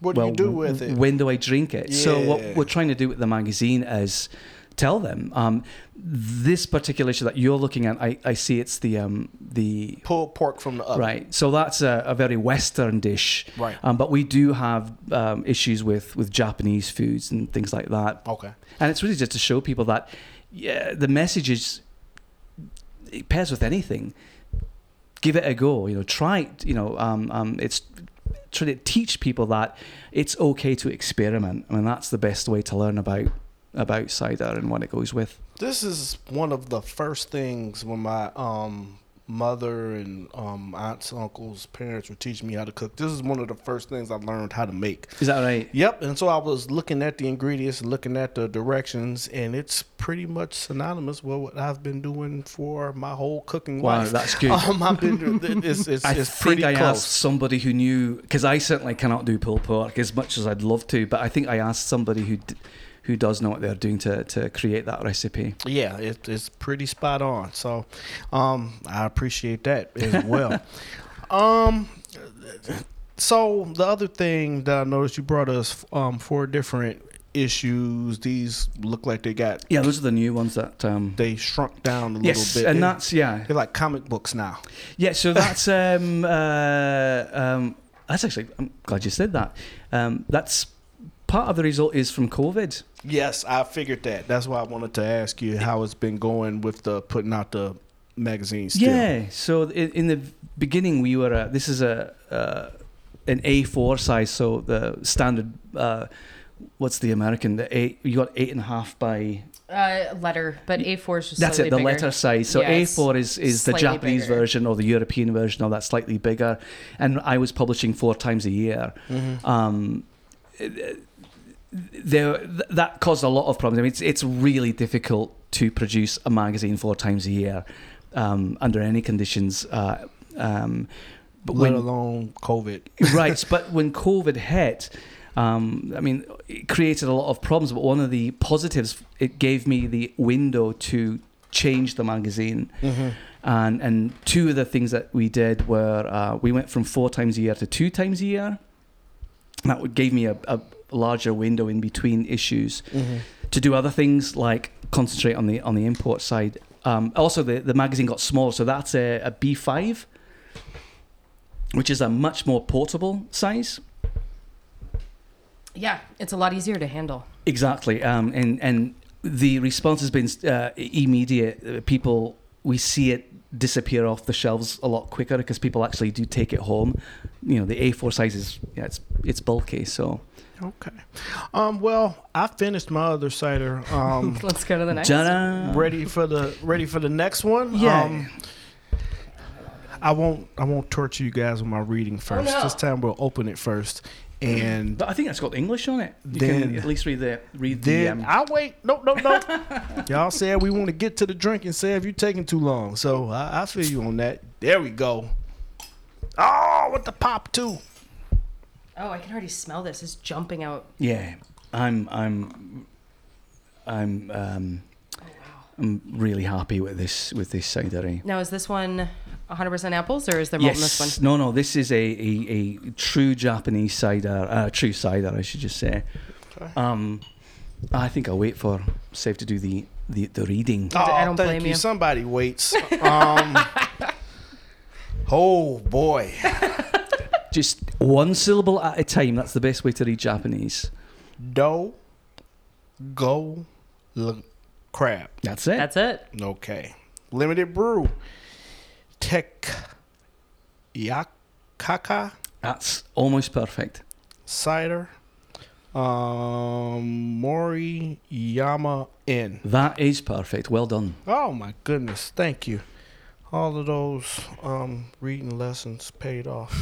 What do you do with it? when do I drink it? So what we're trying to do with the magazine is tell them um, this particular issue that you're looking at. I, I see it's the um, the Pull pork from the oven. right. So that's a, a very Western dish. Right. Um, but we do have um, issues with with Japanese foods and things like that. Okay. And it's really just to show people that, yeah, the message is, it pairs with anything. Give it a go. You know, try it. You know, um, um, it's try to teach people that it's okay to experiment. I mean, that's the best way to learn about about cider and what it goes with. This is one of the first things when my um mother and um aunts, uncles, parents were teaching me how to cook. This is one of the first things I learned how to make. Is that right? Yep, and so I was looking at the ingredients and looking at the directions, and it's pretty much synonymous with what I've been doing for my whole cooking life. Wow, that's good. Um, I've been it's it's, I it's think pretty I close. asked somebody who knew because I certainly cannot do pulled pork as much as I'd love to, but I think I asked somebody who d- who does know what they're doing to to create that recipe. Yeah, it, it's pretty spot on. So, um, I appreciate that as well. um, so the other thing that I noticed you brought us um four different issues. These look like they got Yeah, those are the new ones that. Um, they shrunk down a yes, little bit. and They- that's yeah, they're like comic books now. yeah. So that's um, uh, um, that's actually. I'm glad you said that. Um, that's part of the result is from COVID. Yes, I figured that. That's why I wanted to ask you how it's been going with the putting out the magazine. Still. Yeah. So in, in the beginning, we were. Uh, this is a uh, an A4 size, so the standard. Uh, what's the American? The eight. You got eight and a half by. Uh, letter, but A4 is just That's it. The bigger. letter size. So Yeah, A4 is is the Japanese bigger. version or the European version of that, slightly bigger. And I was publishing four times a year. Mhm. um, there th- that caused a lot of problems. I mean, it's it's really difficult to produce a magazine four times a year um, under any conditions. Uh, um, but Let when alone COVID. right, but when COVID hit. Um, I mean, it created a lot of problems, but one of the positives, it gave me the window to change the magazine. Mm-hmm. And and two of the things that we did were uh, we went from four times a year to two times a year. That gave me a, a larger window in between issues Mm-hmm. to do other things like concentrate on the on the import side. Um, also, the the magazine got smaller, so that's a, a B5, which is a much more portable size. Yeah, it's a lot easier to handle. Exactly, um, and and the response has been uh, immediate. Uh, People, we see it disappear off the shelves a lot quicker because people actually do take it home. You know, the A4 size is yeah, it's it's bulky, so Okay. Um. Well, I finished my other cider. Um. Let's go to the next. Ta-da! ready for the ready for the next one. Yeah. Um, I won't I won't torture you guys with my reading first. no. This time we'll open it first, and But I think that's got English on it. You Then- can at least read the read the. then Um, I'll wait. No, no, no. Y'all said we want to get to the drink and say Said you're taking too long, so I, I feel you on that. There we go. Oh, with the pop too. Oh, I can already smell this. It's jumping out. yeah, I'm I'm I'm um, I'm really happy with this with this cidery. Now, is this one 100% apples or is there malt in this one? Yes, no, no. This is a, a, a true Japanese cider, uh, true cider, I should just say. Okay. Um, I think I'll wait for safe to do the the, the reading. Oh, I don't thank blame you. you. Somebody waits. Um, oh boy. Just one syllable at a time. That's the best way to read Japanese. Do, go, l- crab. That's it. That's it. Okay. Limited brew. Tek yakaka That's almost perfect. cider. Um, Mori Yama N. That is perfect. Well done. Oh my goodness, thank you. All of those um, reading lessons paid off.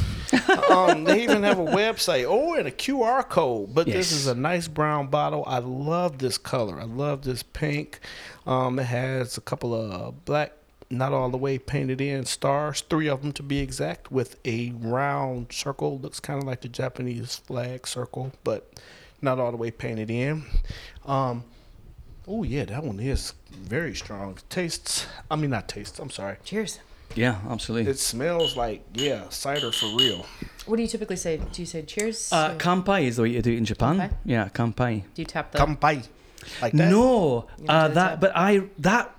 um, they even have a website. Oh, and a QR code. But this is a nice brown bottle. I love this color. I love this pink. Um, it has a couple of black, not all the way painted in stars, three of them to be exact, with a round circle. Looks kind of like the Japanese flag circle, but not all the way painted in. Um, Oh yeah, that one is very strong. Tastes. I mean, not tastes. I'm sorry. Cheers. Yeah, absolutely. It smells like yeah, cider for real. What do you typically say? Do you say cheers? Uh, Or kampai is the way you do it in Japan. Kampai? Yeah, kampai. do you tap the? Kampai, like that. No, You uh, did that. that. But I that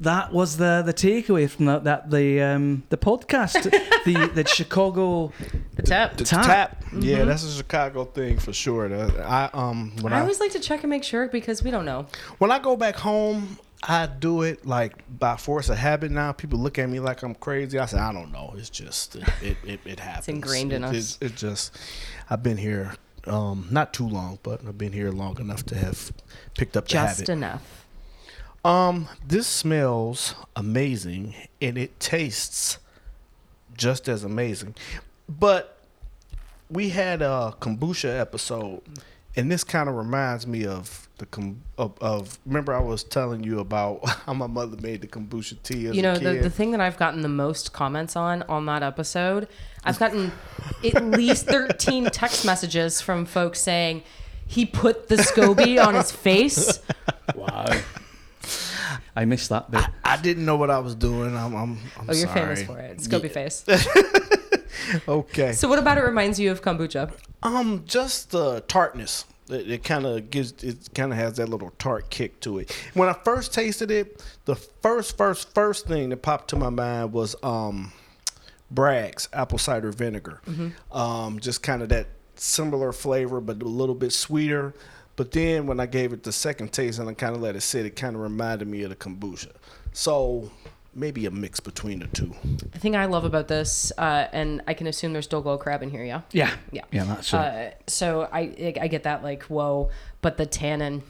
that was the the takeaway from that, that the um the podcast, the the Chicago. the tap. The Tap. tap. Yeah, that's a Chicago thing for sure. The- I um when I I, always like to check and make sure because we don't know. when I go back home, I do it like by force of habit. Now people look at me like I'm crazy. I say I don't know. It's just it it, it, it happens. ingrained in It- us. It, it just I've been here um not too long, but I've been here long enough to have picked up the Just habit. enough. Um, this smells amazing and it tastes just as amazing. But we had a kombucha episode, and this kind of reminds me of the com- of, of. Remember, I was telling you about how my mother made the kombucha tea as You know, a the, the thing that I've gotten the most comments on on that episode, I've gotten at least 13 text messages from folks saying he put the SCOBY on his face. Wow. I missed that bit. I didn't know what I was doing. I'm. I'm, I'm Oh, you're sorry. famous for it. SCOBY face. Okay. So what about it reminds you of kombucha? Um, just the tartness. It, it kind of gives. It kind of has that little tart kick to it. When I first tasted it, the first, first, first thing that popped to my mind was um, Bragg's apple cider vinegar. Um, just kind of that similar flavor, but a little bit sweeter. But then when I gave it the second taste and I kind of let it sit, it kind of reminded me of the kombucha. So maybe a mix between the two. The thing I love about this, uh, and I can assume there's Dolgo crab in here, yeah? Yeah. Yeah. Yeah, that's right. Uh, so I I get that like whoa, but the tannin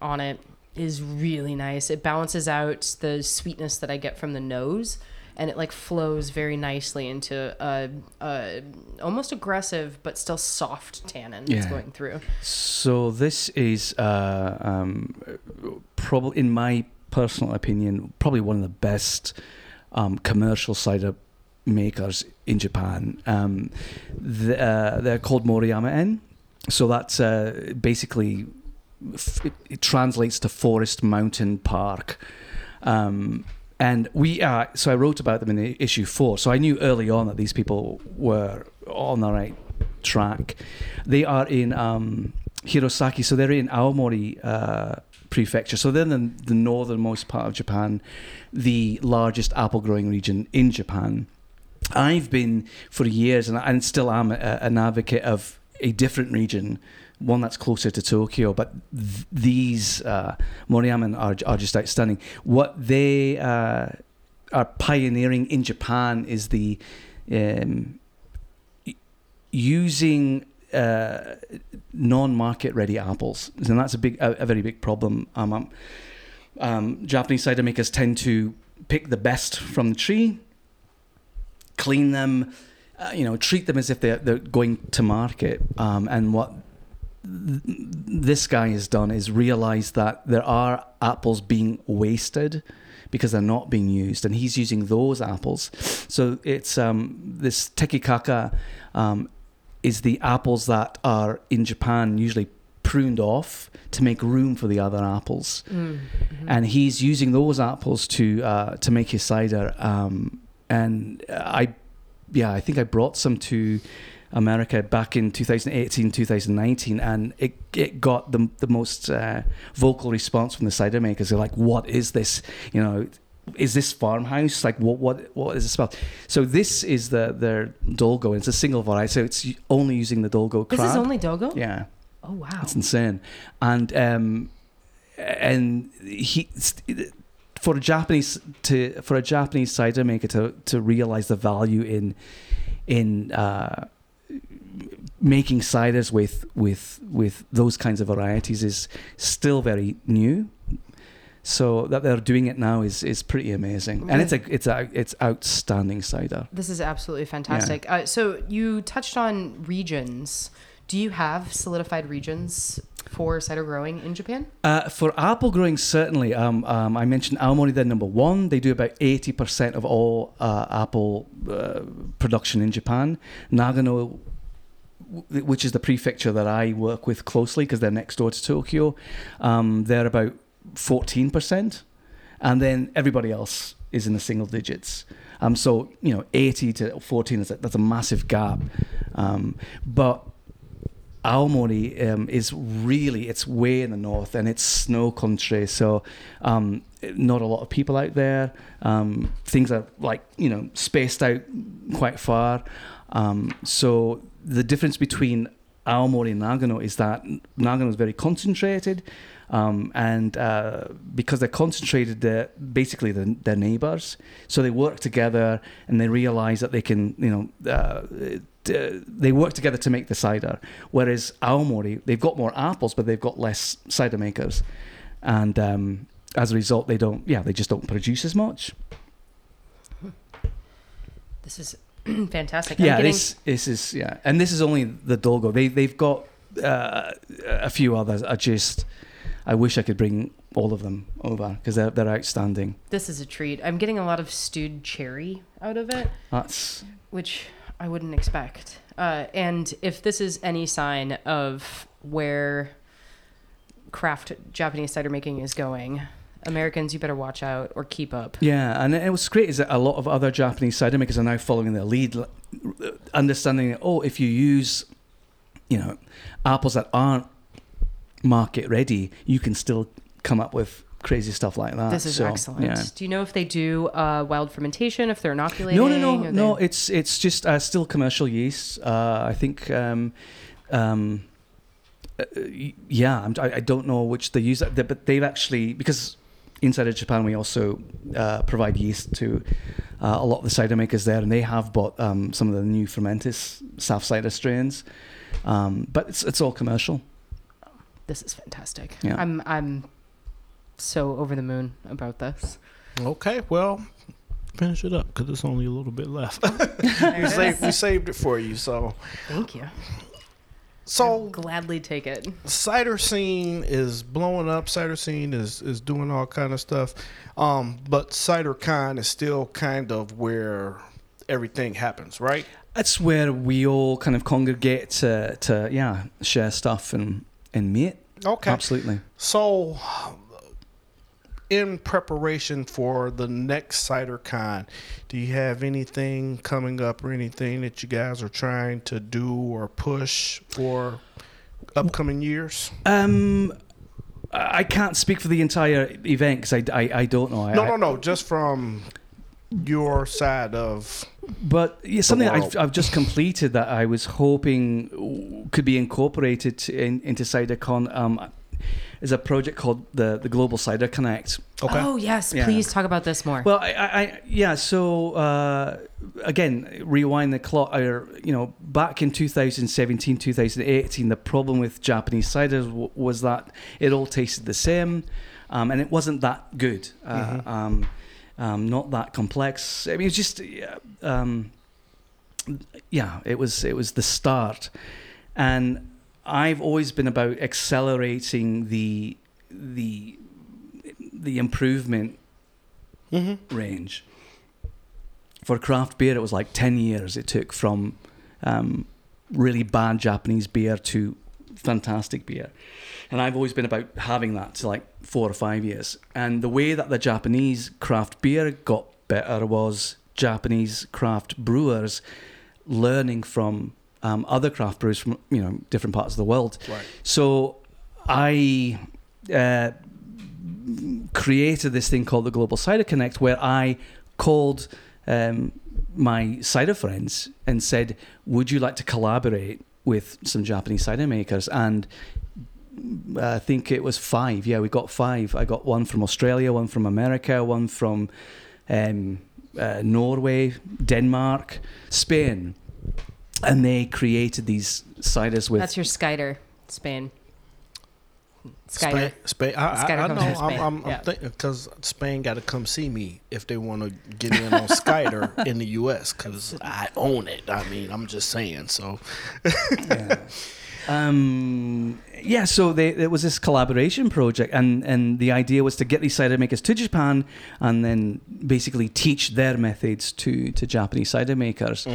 on it is really nice. It balances out the sweetness that I get from the nose, and it like flows very nicely into a, a almost aggressive but still soft tannin that's going through. So this is uh, um, probably, in my personal opinion, probably one of the best um, commercial cider makers in Japan. Um, the, uh, they're called Moriyama En. So that's uh, basically it, it translates to forest mountain park. Um, and we uh, so I wrote about them in the issue four. So I knew early on that these people were on the right track. They are in um, Hirosaki, so they're in Aomori uh, prefecture. So they're in the, the northernmost part of Japan, the largest apple growing region in Japan. I've been for years, and, and still am, a, an advocate of a different region, one that's closer to Tokyo. But th- these uh, are, are just outstanding. What they uh, are pioneering in Japan is the um, using uh, non-market ready apples, and that's a big, a, a very big problem. Um, um, um, Japanese cider makers tend to pick the best from the tree, clean them, uh, you know, treat them as if they're, they're going to market. Um, and what this guy has done is realize that there are apples being wasted because they're not being used, and he's using those apples. So it's um, this tekikaka um, is the apples that are in Japan usually pruned off to make room for the other apples Mm. and he's using those apples to uh, to make his cider. Um, and I, yeah, I think I brought some to America back in 2018, 2019, and it it got the the most uh, vocal response from the cider makers. They're like, "What is this? You know." Is this farmhouse like what what what is this about? So this is the their Dolgo. It's a single variety, so it's only using the Dolgo crab. This is only Dolgo? yeah. Oh, wow. It's insane, and um, and he for a Japanese to for a Japanese cider maker to to realize the value in in uh, making ciders with with with those kinds of varieties is still very new. So that they're doing it now is is pretty amazing, and it's a it's a it's outstanding cider. This is absolutely fantastic. Uh, so you touched on regions. Do you have solidified regions for cider growing in Japan? Uh, for apple growing, certainly. Um, um, I mentioned Aomori, they're number one. They do about 80% of all uh, apple uh, production in Japan. Nagano, which is the prefecture that I work with closely because they're next door to Tokyo, um, they're about 14%. And then everybody else is in the single digits. Um, so, you know, 80 to 14, is a, that's a massive gap. Um, but Aomori um, is really it's way in the north and it's snow country, so um, not a lot of people out there. Um, things are like you know spaced out quite far. Um, so the difference between Aomori and Nagano is that Nagano is very concentrated, um, and uh, because they're concentrated, they're basically they're, they're neighbors. So they work together and they realize that they can you know. Uh, they work together to make the cider. Whereas Aomori, they've got more apples, but they've got less cider makers, and um, as a result, they don't. Yeah, they just don't produce as much. This is fantastic. Yeah, getting- this this is yeah, and this is only the Dolgo. They they've got uh, a few others. I just I wish I could bring all of them over because they're they're outstanding. this is a treat. I'm getting a lot of stewed cherry out of it, That's which I wouldn't expect. Uh, and if this is any sign of where craft Japanese cider making is going, Americans, you better watch out or keep up. Yeah, and it was great is that a lot of other Japanese cider makers are now following their lead, understanding that, oh, if you use, you know, apples that aren't market ready, you can still come up with crazy stuff like that. This is So, excellent. Yeah. Do you know if they do uh, wild fermentation, if they're inoculating? No, no, no, no. they- It's it's just uh, still commercial yeast. Uh, I think. Um, um, uh, yeah, I'm, I, I don't know which they use, but they've actually because inside of Japan we also uh, provide yeast to uh, a lot of the cider makers there, and they have bought um, some of the new fermentis South cider strains. Um, but it's it's all commercial. This is fantastic. Yeah. I'm I'm so over the moon about this. Okay, well, finish it up because it's only a little bit left. we, saved, we saved it for you. So, Thank you. So Gladly take it. cider scene is blowing up. Cider scene is is doing all kind of stuff. Um, but CiderCon is still kind of where everything happens, right? That's where we all kind of congregate to, to yeah share stuff and and meet. Okay. Absolutely. So, in preparation for the next CiderCon, do you have anything coming up or anything that you guys are trying to do or push for upcoming years? Um, I I can't speak for the entire event because I, I, I don't know. No, I- no, no. Just from your side of. But yeah, something. I've, I've just completed that I was hoping could be incorporated in, into CiderCon um, is a project called the the Global Cider Connect. Okay. Oh yes, Yeah. please talk about this more. Well, I, I, I yeah. So uh, again, rewind the clock. Or, you know, back in 2017, 2018, the problem with Japanese ciders w- was that it all tasted the same, um, and it wasn't that good. Uh, um, um, not that complex. I mean, it was just, yeah, um, yeah. It was it was the start, and I've always been about accelerating the the the improvement Mm-hmm. range. For craft beer, it was like 10 years it took from um, really bad Japanese beer to fantastic beer. And I've always been about having that to like four or five years. And the way that the Japanese craft beer got better was Japanese craft brewers learning from um, other craft brewers from you know different parts of the world. Right. So I uh, created this thing called the Global Cider Connect, where I called um, my cider friends and said, "Would you like to collaborate with some Japanese cider makers?" And uh, I think it was five. Yeah, we got five. I got one from Australia, one from America, one from um, uh, Norway, Denmark, Spain, and they created these ciders with. That's your Skyder, Spain. Skyder. Spain, Spain. I, I, Skyder I comes know. from I'm, Spain, I'm, I'm yeah. thinking because Spain got to come see me if they want to get in on Skyder in the U.S. Because I own it. I mean, I'm just saying. So yeah. Um, yeah, so they, there was this collaboration project, and, and the idea was to get these cider makers to Japan and then basically teach their methods to, to Japanese cider makers.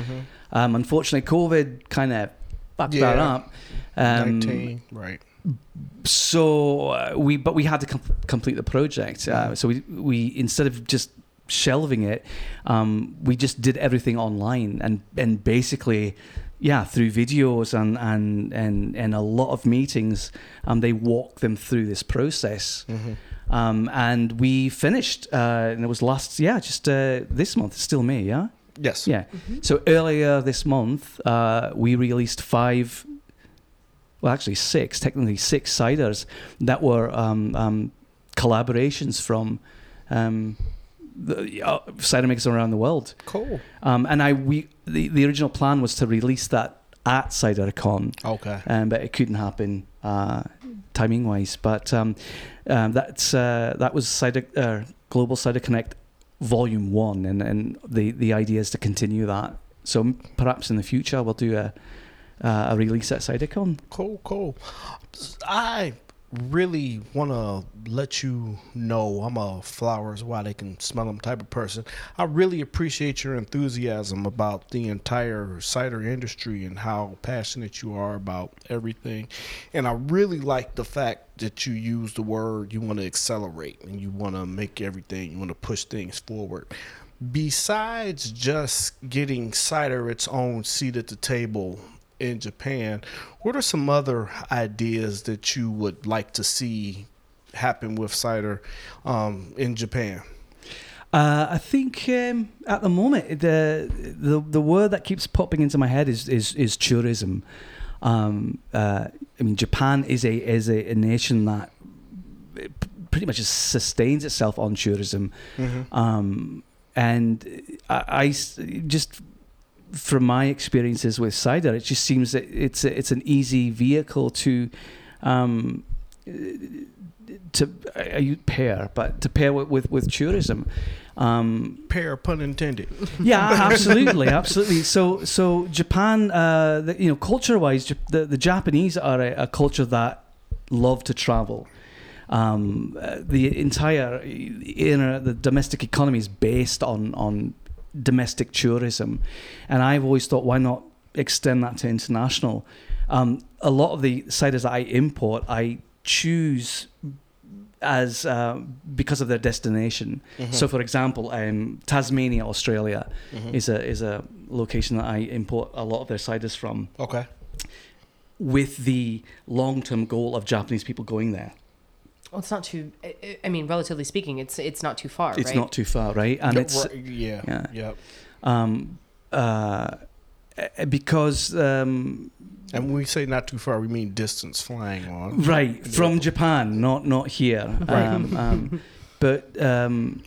Um, unfortunately, COVID kind of fucked that up. Um, 19, right? so uh, we but we had to com- complete the project uh, so we we instead of just shelving it um, we just did everything online and and basically yeah through videos and and and, and a lot of meetings um, they walk them through this process. Um, and we finished uh, and it was last yeah just uh, this month. It's still May yeah? Yes. yeah. So earlier this month uh, we released five well, actually six, technically six ciders that were um, um, collaborations from um, the uh, cider makers around the world. Cool. Um, and I, we, the, the original plan was to release that at CiderCon, Okay. um, but it couldn't happen uh, timing wise. But um, um, that's uh, that was Cider uh, Global Cider Connect Volume One, and, and the the idea is to continue that. So perhaps in the future we'll do a uh, a release at CiderCon. Cool, cool. I really want to let you know I'm a flowers while they can smell them type of person. I really appreciate your enthusiasm about the entire cider industry and how passionate you are about everything. And I really like the fact that you use the word you want to accelerate and you want to make everything, you want to push things forward. Besides just getting cider its own seat at the table in Japan, what are some other ideas that you would like to see happen with cider um, in Japan? Uh, I think um, at the moment the, the the word that keeps popping into my head is is, is tourism. Um, uh, I mean, Japan is a is a, a nation that pretty much sustains itself on tourism, um, and I just from my experiences with cider, it just seems that it's a, it's an easy vehicle to. Um, to use pair, but to pair with, with, with tourism, um, Pair pun intended. yeah, absolutely, absolutely. So, so Japan, uh, the, you know, culture-wise, the, the Japanese are a, a culture that love to travel. Um, uh, the entire inner the domestic economy is based on on domestic tourism, and I've always thought, why not extend that to international? Um, a lot of the ciders that I import, I choose as uh, because of their destination. So, for example, um, Tasmania, Australia, is a is a location that I import a lot of their ciders from, Okay. with the long term goal of Japanese people going there. Well, it's not too. I- I- I mean, relatively speaking, it's it's not too far. It's right? not too far, right? And it's right, yeah. yeah. Yep. um, uh, uh, because um, And when we say not too far, we mean distance flying on. right from Japan, not not here. Um, um, but um,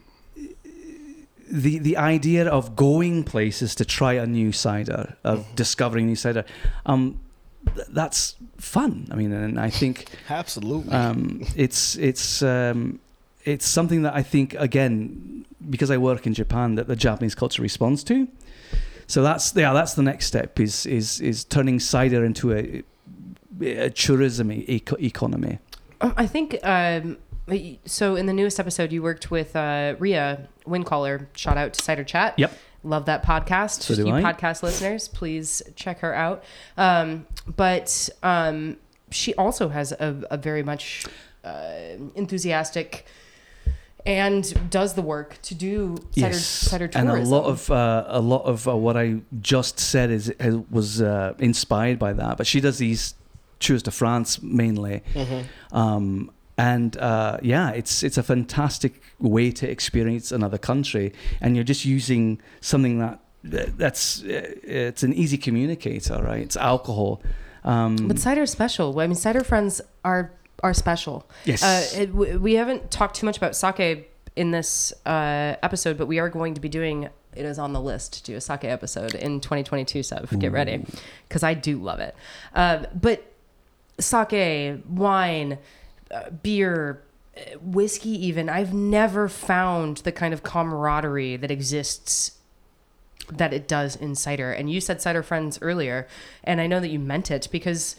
the the idea of going places to try a new cider, of discovering new cider, um, th- that's fun. I mean, and I think Absolutely. um, it's it's um, it's something that I think again because I work in Japan that the Japanese culture responds to. So that's yeah, that's the next step is is is turning cider into a, a tourism eco- economy. Um, I think um, so. In the newest episode, you worked with uh, Ria Windcaller. Shout out to Cider Chat. Yep. Love that podcast. So do you I. podcast listeners, please check her out. Um, but um, she also has a, a very much uh, enthusiastic and does the work to do cider, cider tourism. and a lot of uh, a lot of uh, what I just said is uh, was uh, inspired by that. But she does these tours de France mainly, um, and uh, yeah, it's it's a fantastic way to experience another country, and you're just using something that that's uh, it's an easy communicator, right? It's alcohol. Um, But cider's special. I mean, cider friends are are special. Yes. Uh, it, we haven't talked too much about sake in this uh, episode, but we are going to be doing. It is on the list to do a sake episode in 2022. So get ready, because I do love it. Um, but sake, wine, uh, beer, whiskey, even I've never found the kind of camaraderie that exists that it does in cider. And you said cider friends earlier, and I know that you meant it because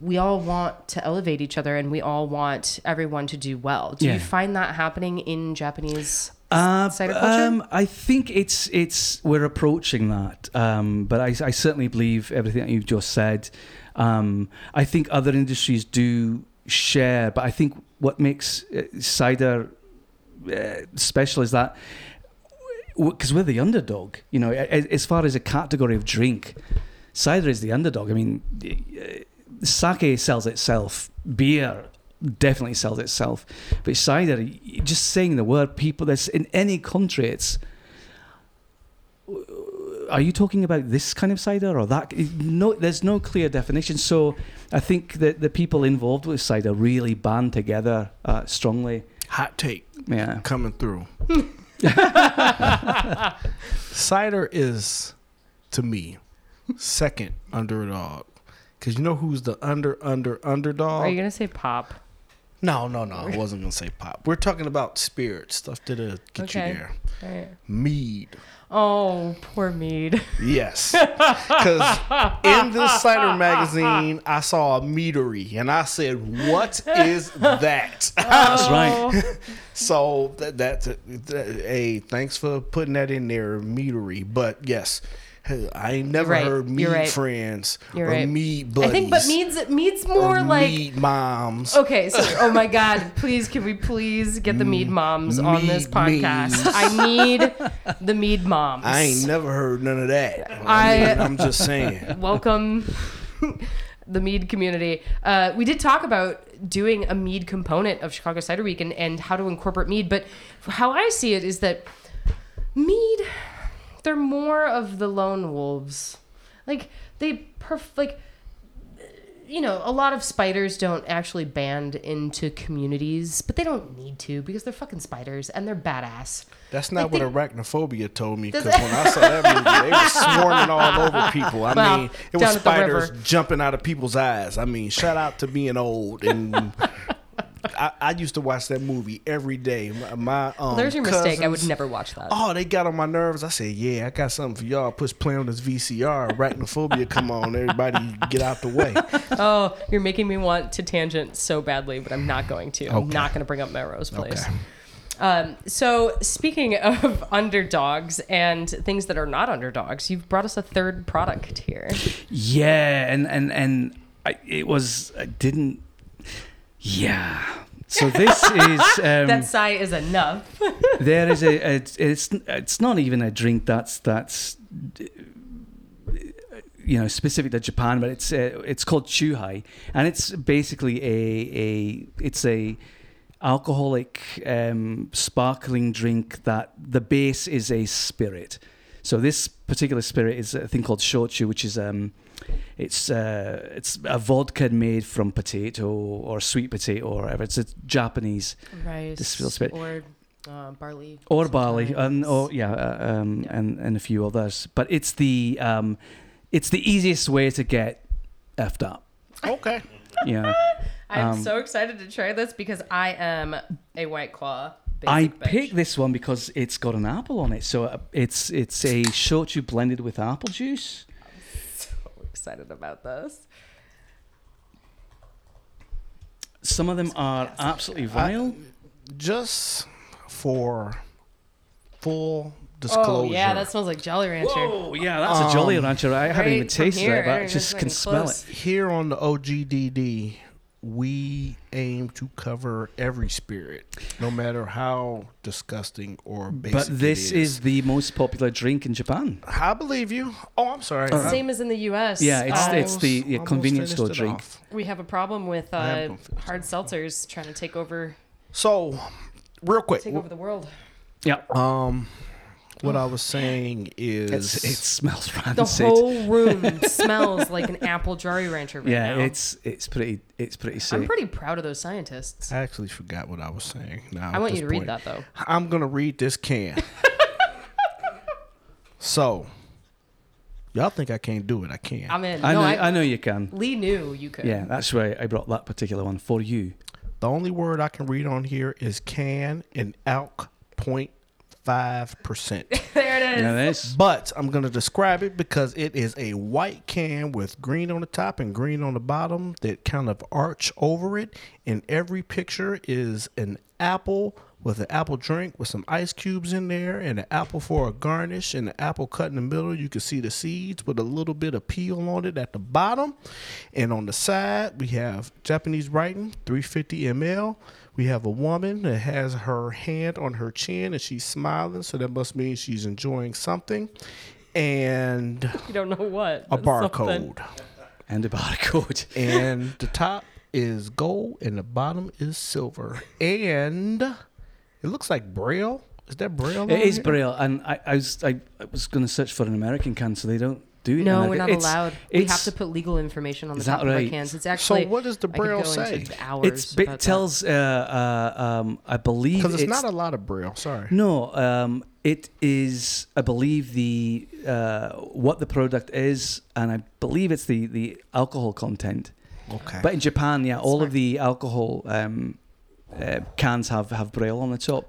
we all want to elevate each other and we all want everyone to do well. Do Yeah. you find that happening in Japanese Uh, cider culture? um, I think it's it's we're approaching that, um, but I, I certainly believe everything that you've just said. Um, I think other industries do share, but I think what makes uh, cider uh, special is that because we're the underdog. You know, as far as a category of drink, cider is the underdog. I mean, uh, sake sells itself, beer definitely sells itself, but cider, just saying the word, people, there's in any country, it's. Are you talking about this kind of cider or that? No, there's no clear definition. So I think that the people involved with cider really band together uh, strongly. Hot take Yeah. coming through. Cider is, to me, second underdog. Because you know who's the under, under, underdog? Are you gonna say pop? no, no, no. I wasn't going to say pop. We're talking about spirit, stuff that'll get Okay. you there. All right. Mead. Oh, poor mead. Yes. Because in this cider magazine, I saw a meadery, and I said, "What is that?" That's oh. right. so that, that's that, hey, thanks for putting that in there, meadery. But yes, I ain't never right. heard mead right. friends You're or right. mead buddies. I think, but mead's mead's more or like mead moms. Okay, so oh my god, please can we please get the mead moms on this podcast? I need the mead moms. I ain't never heard none of that. I- I, am just saying. Welcome the mead community. Uh, we did talk about doing a mead component of Chicago Cider Week and, and how to incorporate mead, but how I see it is that mead, they're more of the lone wolves. Like they perf- like you know, a lot of spiders don't actually band into communities, but they don't need to because they're fucking spiders and they're badass. That's not Like what they- arachnophobia told me. Because when I saw that movie, they were swarming all over people. I Well, mean, it was spiders jumping out of people's eyes. I mean, shout out to being old. And I, I used to watch that movie every day. My, my um, There's your mistake. I would never watch that. Oh, they got on my nerves. I said, "Yeah, I got something for y'all. Push play on this VCR. Arachnophobia, come on, everybody, get out the way." Oh, you're making me want to tangent so badly, but I'm not going to. I'm not going to bring up Melrose Place. Okay. Um, so, speaking of underdogs and things that are not underdogs, you've brought us a third product here. Yeah, and and and I, it was I didn't. Yeah. So this is um, that sigh is enough. there is a, a it's it's not even a drink that's that's you know specific to Japan, but it's uh, it's called chuhai, and it's basically a a it's a alcoholic um, sparkling drink that the base is a spirit. So this particular spirit is a thing called shochu, which is um, it's uh, it's a vodka made from potato or sweet potato or whatever. It's a Japanese Rice Distilled spirit. or uh, barley. or barley, and sometimes. or yeah, uh, um, and and a few others. But it's the um, it's the easiest way to get effed up. Okay. Yeah, I'm um, so excited to try this because I am a White Claw. Basic I bitch. picked this one because it's got an apple on it. So uh, it's it's a shochu blended with apple juice. So excited about this. Some of them are absolutely vile. Just for full disclosure. Oh yeah, that smells like Jolly Rancher. Oh yeah, that's a Jolly Um, Rancher. I haven't even from tasted here, it, but I right, just it's can smell close. it. here on the OGDD, we aim to cover every spirit, no matter how disgusting or basic. But this it is the most popular drink in Japan. I believe you. Oh, I'm sorry. All right. Same as in the U.S. Yeah, it's- uh, it's the- yeah, convenience store drink. off. we have a problem with uh, gonna hard seltzers trying to take over So, real quick, take over the world. Yeah, um, what oh. I was saying is it's, it smells rancid. The whole room smells like an apple Jolly Rancher right yeah, now. it's it's pretty it's pretty sick. I'm pretty proud of those scientists. I actually forgot what I was saying. Now I at want you this to read point. that though. I'm gonna read this can. so, y'all think I can't do it? I can. I'm in. I no, know I, I know you can. Lee knew you could. Yeah, that's why I brought that particular one for you. the only word I can read on here is can and alk point five percent. there it is. You know this? But I'm gonna describe it because it is a white can with green on the top and green on the bottom that kind of arch over it. And every picture is an apple with an apple drink with some ice cubes in there and an apple for a garnish and an apple cut in the middle. You can see the seeds with a little bit of peel on it at the bottom. And on the side, we have Japanese writing, 350 ml. We have a woman that has her hand on her chin and she's smiling, so that must mean she's enjoying something. And You don't know what. a barcode. And a barcode. And the top is gold and the bottom is silver. And it looks like braille. Is that braille? It is here? braille, and I, I was I, I was going to search for an American can, so they don't do it. No, in we're not It's- allowed. We have to put legal information on the Is top that of our cans. It's actually. So actually. what does the I could braille go say? into hours It's about it that. tells uh, uh, um, I believe Because it's, it's not a lot of braille. Sorry. No, um, it is. I believe the uh, what the product is, and I believe it's the the alcohol content. Okay. But in Japan, yeah, all Smart. of the alcohol um, uh, cans have have braille on the top.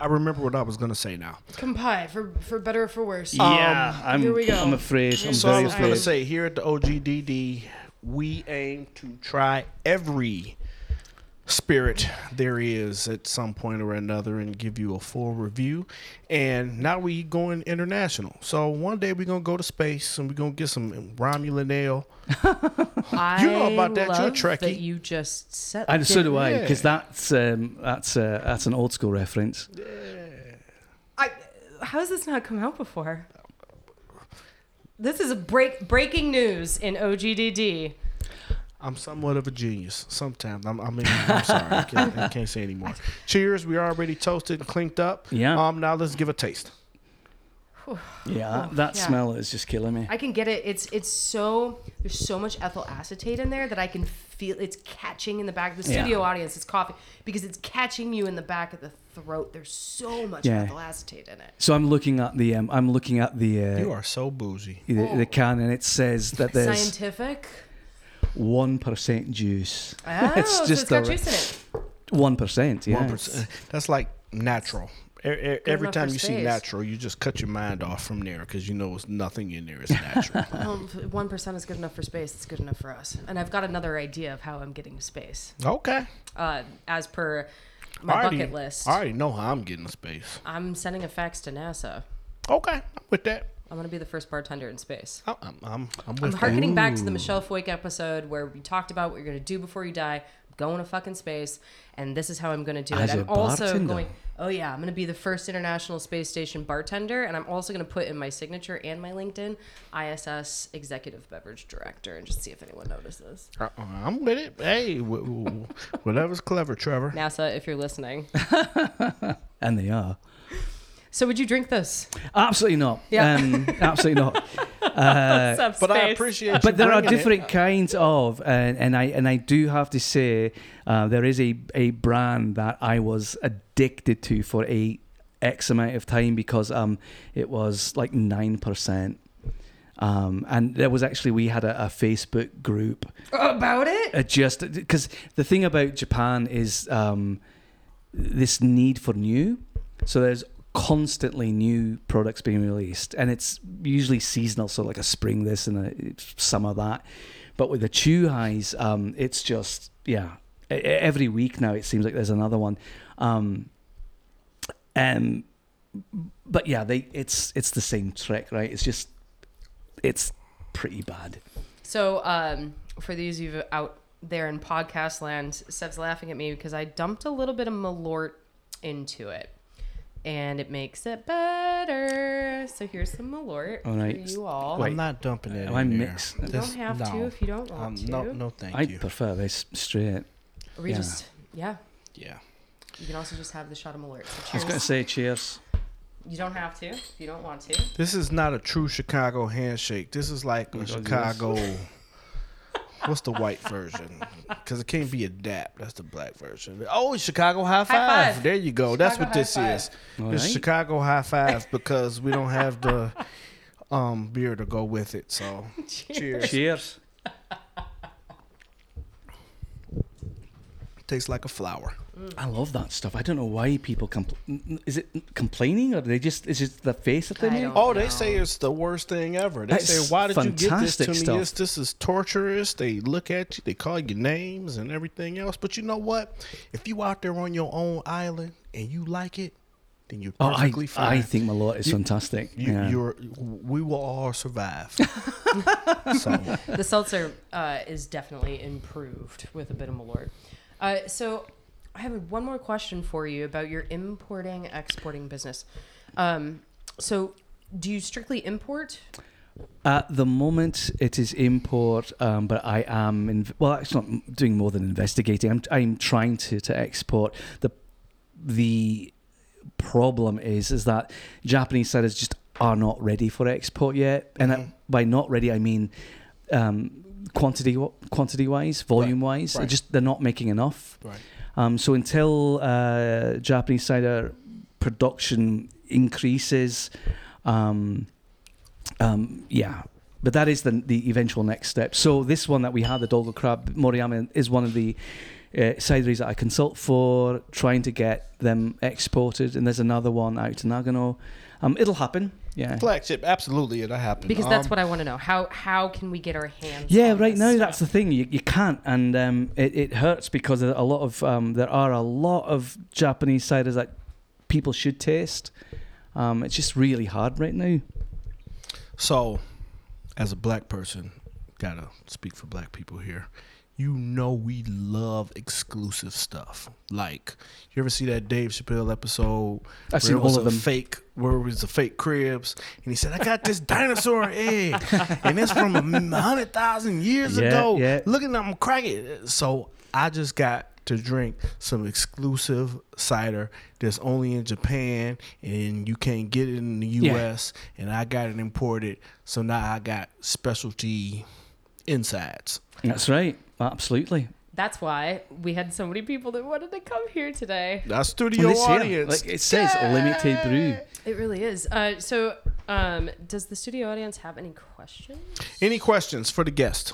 I remember what I was going to say now. Kampai for for better or for worse. yeah, um, I'm. here we go. I'm afraid. I'm so I very was going to say here at the OGDD, we aim to try every spirit there is at some point or another and give you a full review. And now we going international. So one day we're going to go to space and we're going to get some Romulan ale. You know about that. You're a Trekkie. That you just said. And so do I, Yeah. because that's um, that's uh, that's an old school reference. Yeah. I, how has this not come out before? This is a break breaking news in OGDD. I'm somewhat of a genius. Sometimes I'm. I mean, I'm sorry. I can't, I can't say anymore. Cheers. We already toasted and clinked up. Yeah. Um. Now let's give a taste. Yeah, that, that yeah. smell is just killing me. I can get it. It's it's so there's so much ethyl acetate in there that I can feel it's catching in the back of the Yeah. studio audience. It's coughing because it's catching you in the back of the throat. There's so much Yeah. ethyl acetate in it. So I'm looking at the um, I'm looking at the uh, You are so boozy. the, the can, and it says that there's Scientific. One percent juice. Oh, It's so just it's got a- juice in it. One percent, yeah. One percent. That's like natural. Every enough time for you see natural, you just cut your mind off from there because you know it's nothing in there is natural. One percent is good enough for space. It's good enough for us. And I've got another idea of how I'm getting to space, okay. uh, as per my already, bucket list. I already know how I'm getting to space. I'm sending a fax to NASA. Okay, I'm with that. I'm gonna be the first bartender in space. I'm, I'm, I'm, I'm with I'm that. harkening back to the Michelle Foyk episode where we talked about what you're gonna do before you die. I'm going to fucking space, and this is how I'm gonna do As it. I'm also bartender? going. Oh yeah, I'm gonna be the first international space station bartender, and I'm also gonna put in my signature and my LinkedIn ISS Executive Beverage Director, and just see if anyone notices. Uh, I'm with it. Hey, w- w- whatever's clever, Trevor. NASA, if you're listening. And they are. So would you drink this? Absolutely not. Yeah. Um, absolutely not. Uh, But I appreciate you but there are bringing it. different kinds of, and, and I and I do have to say, uh, there is a a brand that I was addicted to for a X amount of time because um it was like nine percent. Um, and there was actually we had a, a Facebook group About it? uh, just because the thing about Japan is um, this need for new. So there's constantly new products being released, and it's usually seasonal, so like a spring this and a summer that. But with the chuhais, um, it's just yeah. Every week now, it seems like there's another one. Um, um, but yeah, they it's it's the same trick, right? It's just it's pretty bad. So, um, for these of you out there in podcast land. Sev's laughing at me because I dumped a little bit of Malort into it. And it makes it better. So here's some Malort All right. for you all. Wait. I'm not dumping it. Am I in there. mixed? You don't have to if you don't want um, to. No, no, thank you. I you. prefer this straight. We Yeah. just, yeah. Yeah. You can also just have the shot of Malort. So I was going to cheers. say cheers. You don't have to if you don't want to. This is not a true Chicago handshake. This is like a Yes. Chicago. What's the white version? Because it can't be a dap. That's the black version. Oh, Chicago high five. five. There you go. That's what this high is. All It's right. Chicago high five because we don't have the um beer to go with it. So cheers. Cheers. Tastes like a flower. I love that stuff. I don't know why people compl- is it complaining or they just is it the face that they make? don't- Oh, they say it's the worst thing ever. They That's say, "Why did you get this to fantastic me? stuff. This, this is torturous." They look at you, they call you names and everything else. But you know what? If you out there on your own island and you like it, then you're Oh, I, perfectly fine. I think Malort is You- fantastic. you, yeah. you're. We will all survive. so the seltzer uh, is definitely improved with a bit of Malort. Uh, so I have one more question for you about your importing exporting business. Um, so do you strictly import? At the moment, it is import, um, but I am in, well. It's not doing more than investigating. I'm I'm trying to, to export. the The problem is is that Japanese sellers just are not ready for export yet, and that, Mhm. by not ready, I mean um, quantity quantity wise, volume wise. right. Just they're not making enough. right. Um, so until uh, Japanese cider production increases, um, um, yeah. But that is the the eventual next step. So this one that we had, the Dolgo Crab Moriyama, is one of the uh, cideries that I consult for, trying to get them exported. And there's another one out in Nagano. Um, it'll happen. Yeah. Flagship, absolutely, it'll happen. Because that's Um, what I want to know. How how can we get our hands? Yeah, on right this now stuff? that's the thing. You, you can't, and um, it, it hurts because a lot of um, there are a lot of Japanese ciders that people should taste. Um, it's just really hard right now. So, as a black person, gotta speak for black people here. You know we love exclusive stuff. Like, you ever see that Dave Chappelle episode? I've seen all of them. Fake, where it was a fake cribs, and he said, "I got this dinosaur egg, and it's from a hundred thousand years Yeah, ago. yeah. Look at them, crack it." So I just got to drink some exclusive cider that's only in Japan, and you can't get it in the Yeah. U.S. And I got it imported, so now I got specialty insides. That's right. Absolutely. That's why we had so many people that wanted to come here today. Our And studio this here, audience. like it says, limited brew. It really is. Uh, so, um, does the studio audience have any questions? Any questions for the guest?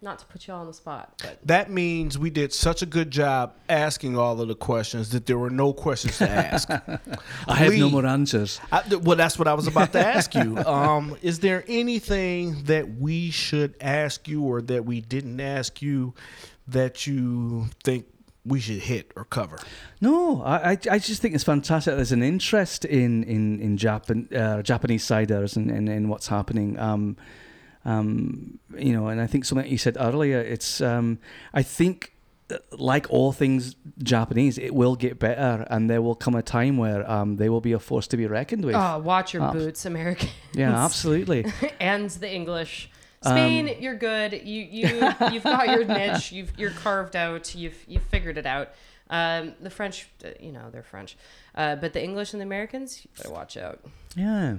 Not to put you all on the spot, but That means we did such a good job asking all of the questions that there were no questions to ask. I have no more answers. I, well, that's what I was about to ask you. Um, is there anything that we should ask you or that we didn't ask you that you think we should hit or cover? No, I, I, I just think it's fantastic. There's an interest in in in Japan, uh, Japanese ciders and, and, and what's happening. Um, um, you know, and I think something you said earlier. It's um, I think uh, like all things Japanese, it will get better, and there will come a time where um, they will be a force to be reckoned with. oh, watch your Abs- boots, American, yeah, absolutely. and the English. Spain, Um, you're good. You you you've got your niche. You've you're carved out. You've you've figured it out. Um, the French, uh, you know, they're French, uh, but the English and the Americans, you better watch out. Yeah.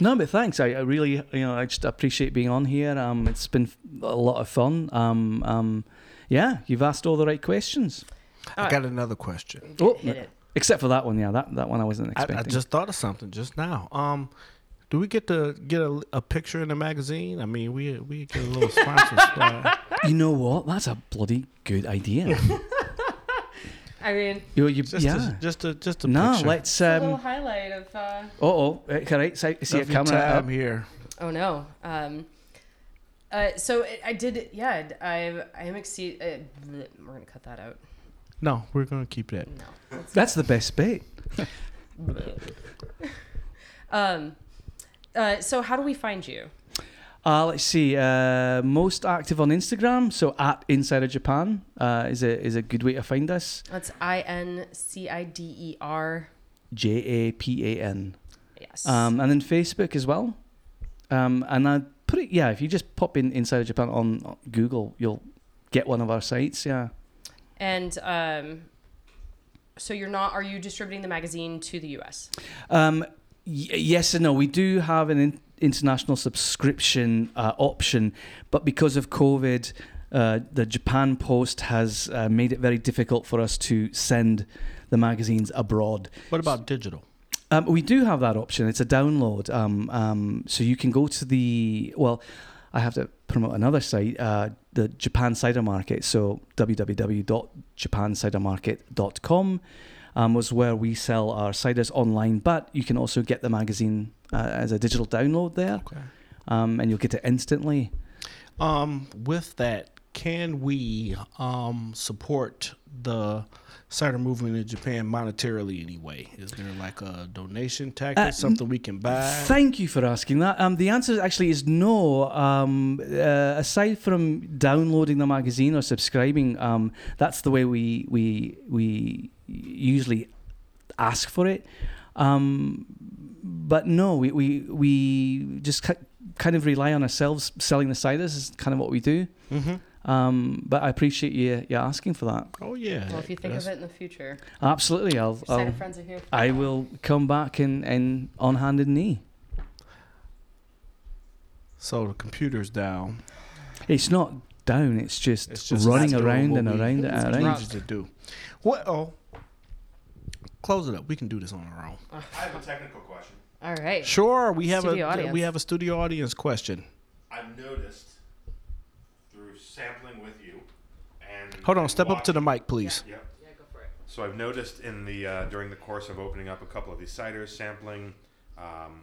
No, but thanks. I, I really, you know, I just appreciate being on here. Um, it's been a lot of fun. Um, um, yeah, you've asked all the right questions, I got another question. Oh, Hit it. except for that one. Yeah, that, that one I wasn't I, expecting. I just thought of something just now. Um, do we get to get a, a picture in the magazine? I mean, we we get a little sponsor. you know what? That's a bloody good idea. I mean, you, you, just yeah. a, just a just a no, picture. let's. a little Um, highlight of. Uh, oh, can I see, see a camera? time up? here. Oh no. Um, uh, so I- I did. Yeah, I I am exceed. Uh, we're gonna cut that out. No, we're gonna keep that. No. That's, That's the best bit. um. Uh, so how do we find you? Uh, let's see. Uh, most active on Instagram, so at Incider Japan uh, is a is a good way to find us. That's I N C I D E R. J A P A N. Yes. Um, and then Facebook as well. Um, and I put it, yeah, if you just pop in Incider Japan on Google, you'll get one of our sites. Yeah. and um, so you're not? Are you distributing the magazine to the U.S.? Um, y- yes and no. We do have an in- international subscription uh, option, but because of COVID, uh, the Japan Post has uh, made it very difficult for us to send the magazines abroad. What about digital? Um, we do have that option. It's a download. Um, um, so you can go to the well. I have to promote another site, uh, the Japan Cider Market. So www.japancidermarket.com um, was where we sell our ciders online. But you can also get the magazine uh, as a digital download there, Okay. um, and you'll get it instantly. Um, with that, can we um support the cider movement in Japan monetarily anyway? Is there like a donation tactic, Uh, something we can buy? Thank you for asking that. Um, the answer actually is no. Um, uh, aside from downloading the magazine or subscribing, um, that's the way we we we usually ask for it. Um, but no, we we, we just ki- kind of rely on ourselves selling the ciders. Is kind of what we do. mm-hmm. Um, but I appreciate you you asking for that. Oh yeah. Well, if you think That's- of it in the future, Absolutely, I'll. I'll friends are here. I will come back and, and on handed knee. So the computer's down. It's not down. It's just, It's just running around and around and we around. needed to do. What? Oh, close it up. We can do this on our own. I have a technical question. All right. Sure. We have Studio a audience. we have a studio audience question. I've noticed through sampling with you and Hold on. and Step up to the mic, please. Yep. Yeah, go for it. So I've noticed in the uh, during the course of opening up a couple of these ciders, sampling, um,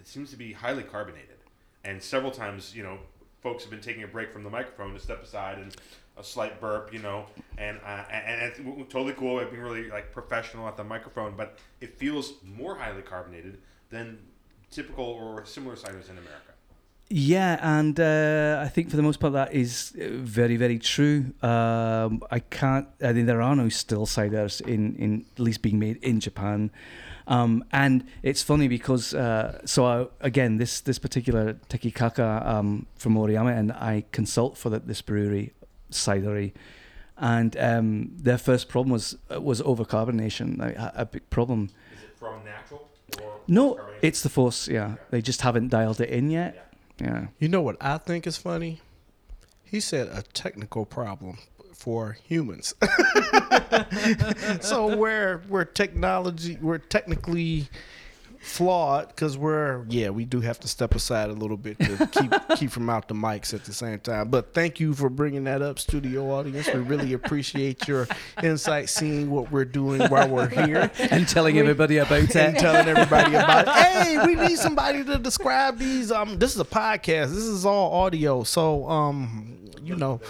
it seems to be highly carbonated, and several times, you know, folks have been taking a break from the microphone to step aside and a slight burp, you know, and uh, and, it's totally cool. I've been really like professional at the microphone, but it feels more highly carbonated than typical or similar ciders in America. Yeah, and uh, I think for the most part that is uh, very, very true. Um, I can't. I mean, there are no still ciders in, in at least being made in Japan, um, and it's funny because uh, so I, again this this particular Tekikaka um, from Moriyama and I consult for the, this brewery cidery, and um, their first problem was was overcarbonation, a, a big problem. Is it from natural or No, it's the force. Yeah, they just haven't dialed it in yet. Yeah. You know what I think is funny? He said a technical problem for humans. so we're we're technology we're technically flawed because we're yeah we do have to step aside a little bit to keep keep from out the mics at the same time. But thank you for bringing that up, studio audience. We really appreciate your insight, seeing what we're doing while we're here and telling everybody about and it. telling everybody about it. Hey, we need somebody to describe these. Um, this is a podcast. This is all audio. So, um, you know,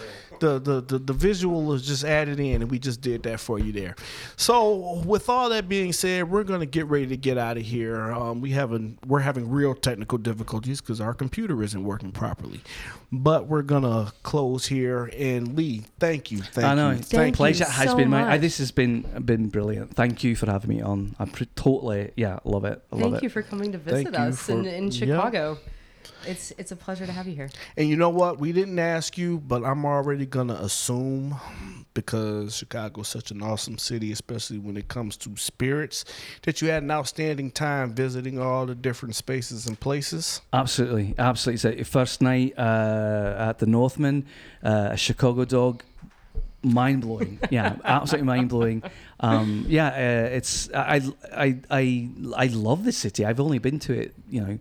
the the the, the visual is just added in, and we just did that for you there. So, with all that being said, we're gonna get ready to get out of here. Um, we having we're having real technical difficulties because our computer isn't working properly, but we're gonna close here. And Lee, thank you, thank I know. you thank pleasure you has so been mine. This has been been brilliant. Thank you for having me on. I'm pre- totally yeah, love it. I love Thank it. you for coming to visit you us for- in, in yeah. Chicago. It's it's a pleasure to have you here. And you know what? We didn't ask you, but I'm already gonna assume because Chicago's such an awesome city, especially when it comes to spirits, that you had an outstanding time visiting all the different spaces and places. Absolutely, absolutely. So first night uh, at the Northman, uh, a Chicago dog, mind blowing. yeah, absolutely mind blowing. Um, yeah, uh, it's I, I I I love this city. I've only been to it, you know,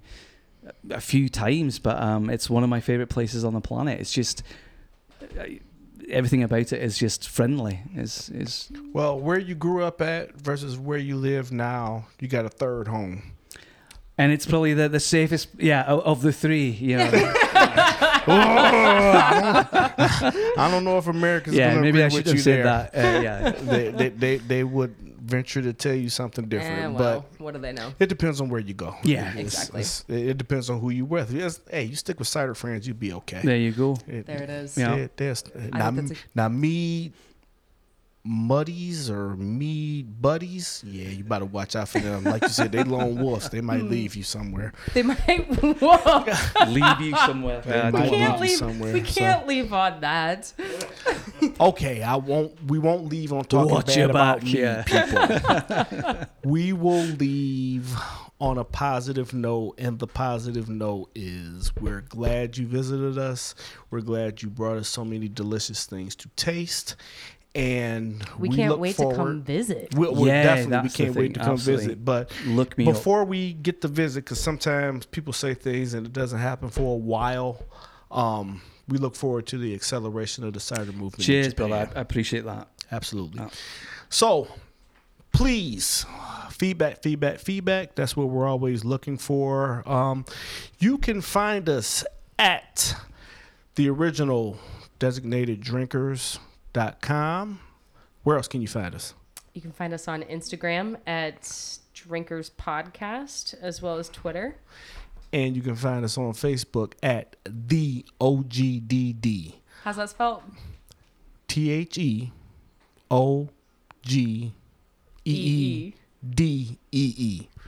a few times, but um, it's one of my favorite places on the planet. It's just. uh, Everything about it is just friendly. Is is Well, where you grew up at versus where you live now, you got a third home. and it's probably the, the safest, yeah, of, of the three. You know, I don't know if America's yeah. gonna Maybe I should have you said there. that. Uh, yeah, they, they, they, they would venture to tell you something different, Eh, well, but what do they know? it depends on where you go. Yeah. It's- Exactly. it's- it it depends on who you with. Yes, hey, you stick with cider friends, you'll be okay. There you go. It- There it is. Yeah. it- there's, now, think that's now me muddies or me buddies, yeah, you better watch out for them. Like you said, they lone wolves. They might leave you somewhere. They might. Leave you somewhere. They Uh, might We can't leave you leave. somewhere, we can't leave on that. Okay, I won't. We won't leave on talking Watch bad your about back, me, yeah. people. we will leave on a positive note, and the positive note is we're glad you visited us. We're glad you brought us so many delicious things to taste, and We, we can't look wait forward, to come visit. We, we Yeah, definitely we that's the can't wait to come absolutely. visit, but. Look me up. Before we get to visit, because sometimes people say things and it doesn't happen for a while, um, we look forward to the acceleration of the cider movement. Cheers, Bill. I, I appreciate that. Absolutely. Yeah. So, please, feedback, feedback, feedback. That's what we're always looking for. Um, you can find us at the original designated drinkers.com. Where else can you find us? You can find us on Instagram at Drinkers Podcast as well as Twitter. And you can find us on Facebook at the OGDD. How's that spelled? T H E O G E E D E E.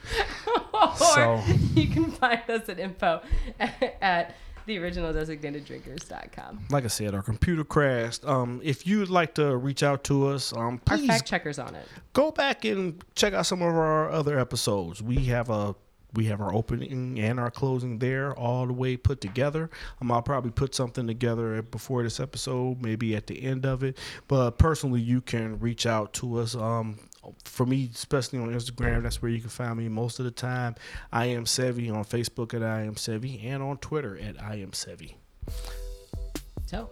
Or So- you can find us at info at theoriginaldesignateddrinkers.com. Like I said, our computer crashed. Um, if you'd like to reach out to us, um, Our please fact checkers on it. go back and check out some of our other episodes. We have a we have our opening and our closing there all the way put together. Um, I'll probably put something together before this episode, maybe at the end of it. But personally, you can reach out to us. Um, for me, especially on Instagram, that's where you can find me most of the time. I am Sevi on Facebook at I am Sevi and on Twitter at I am Sevi. So,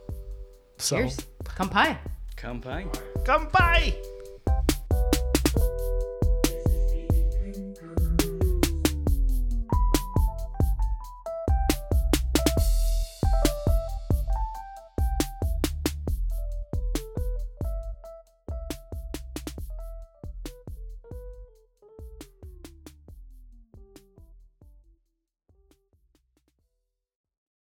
So cheers. Kampai. Campaign. come by.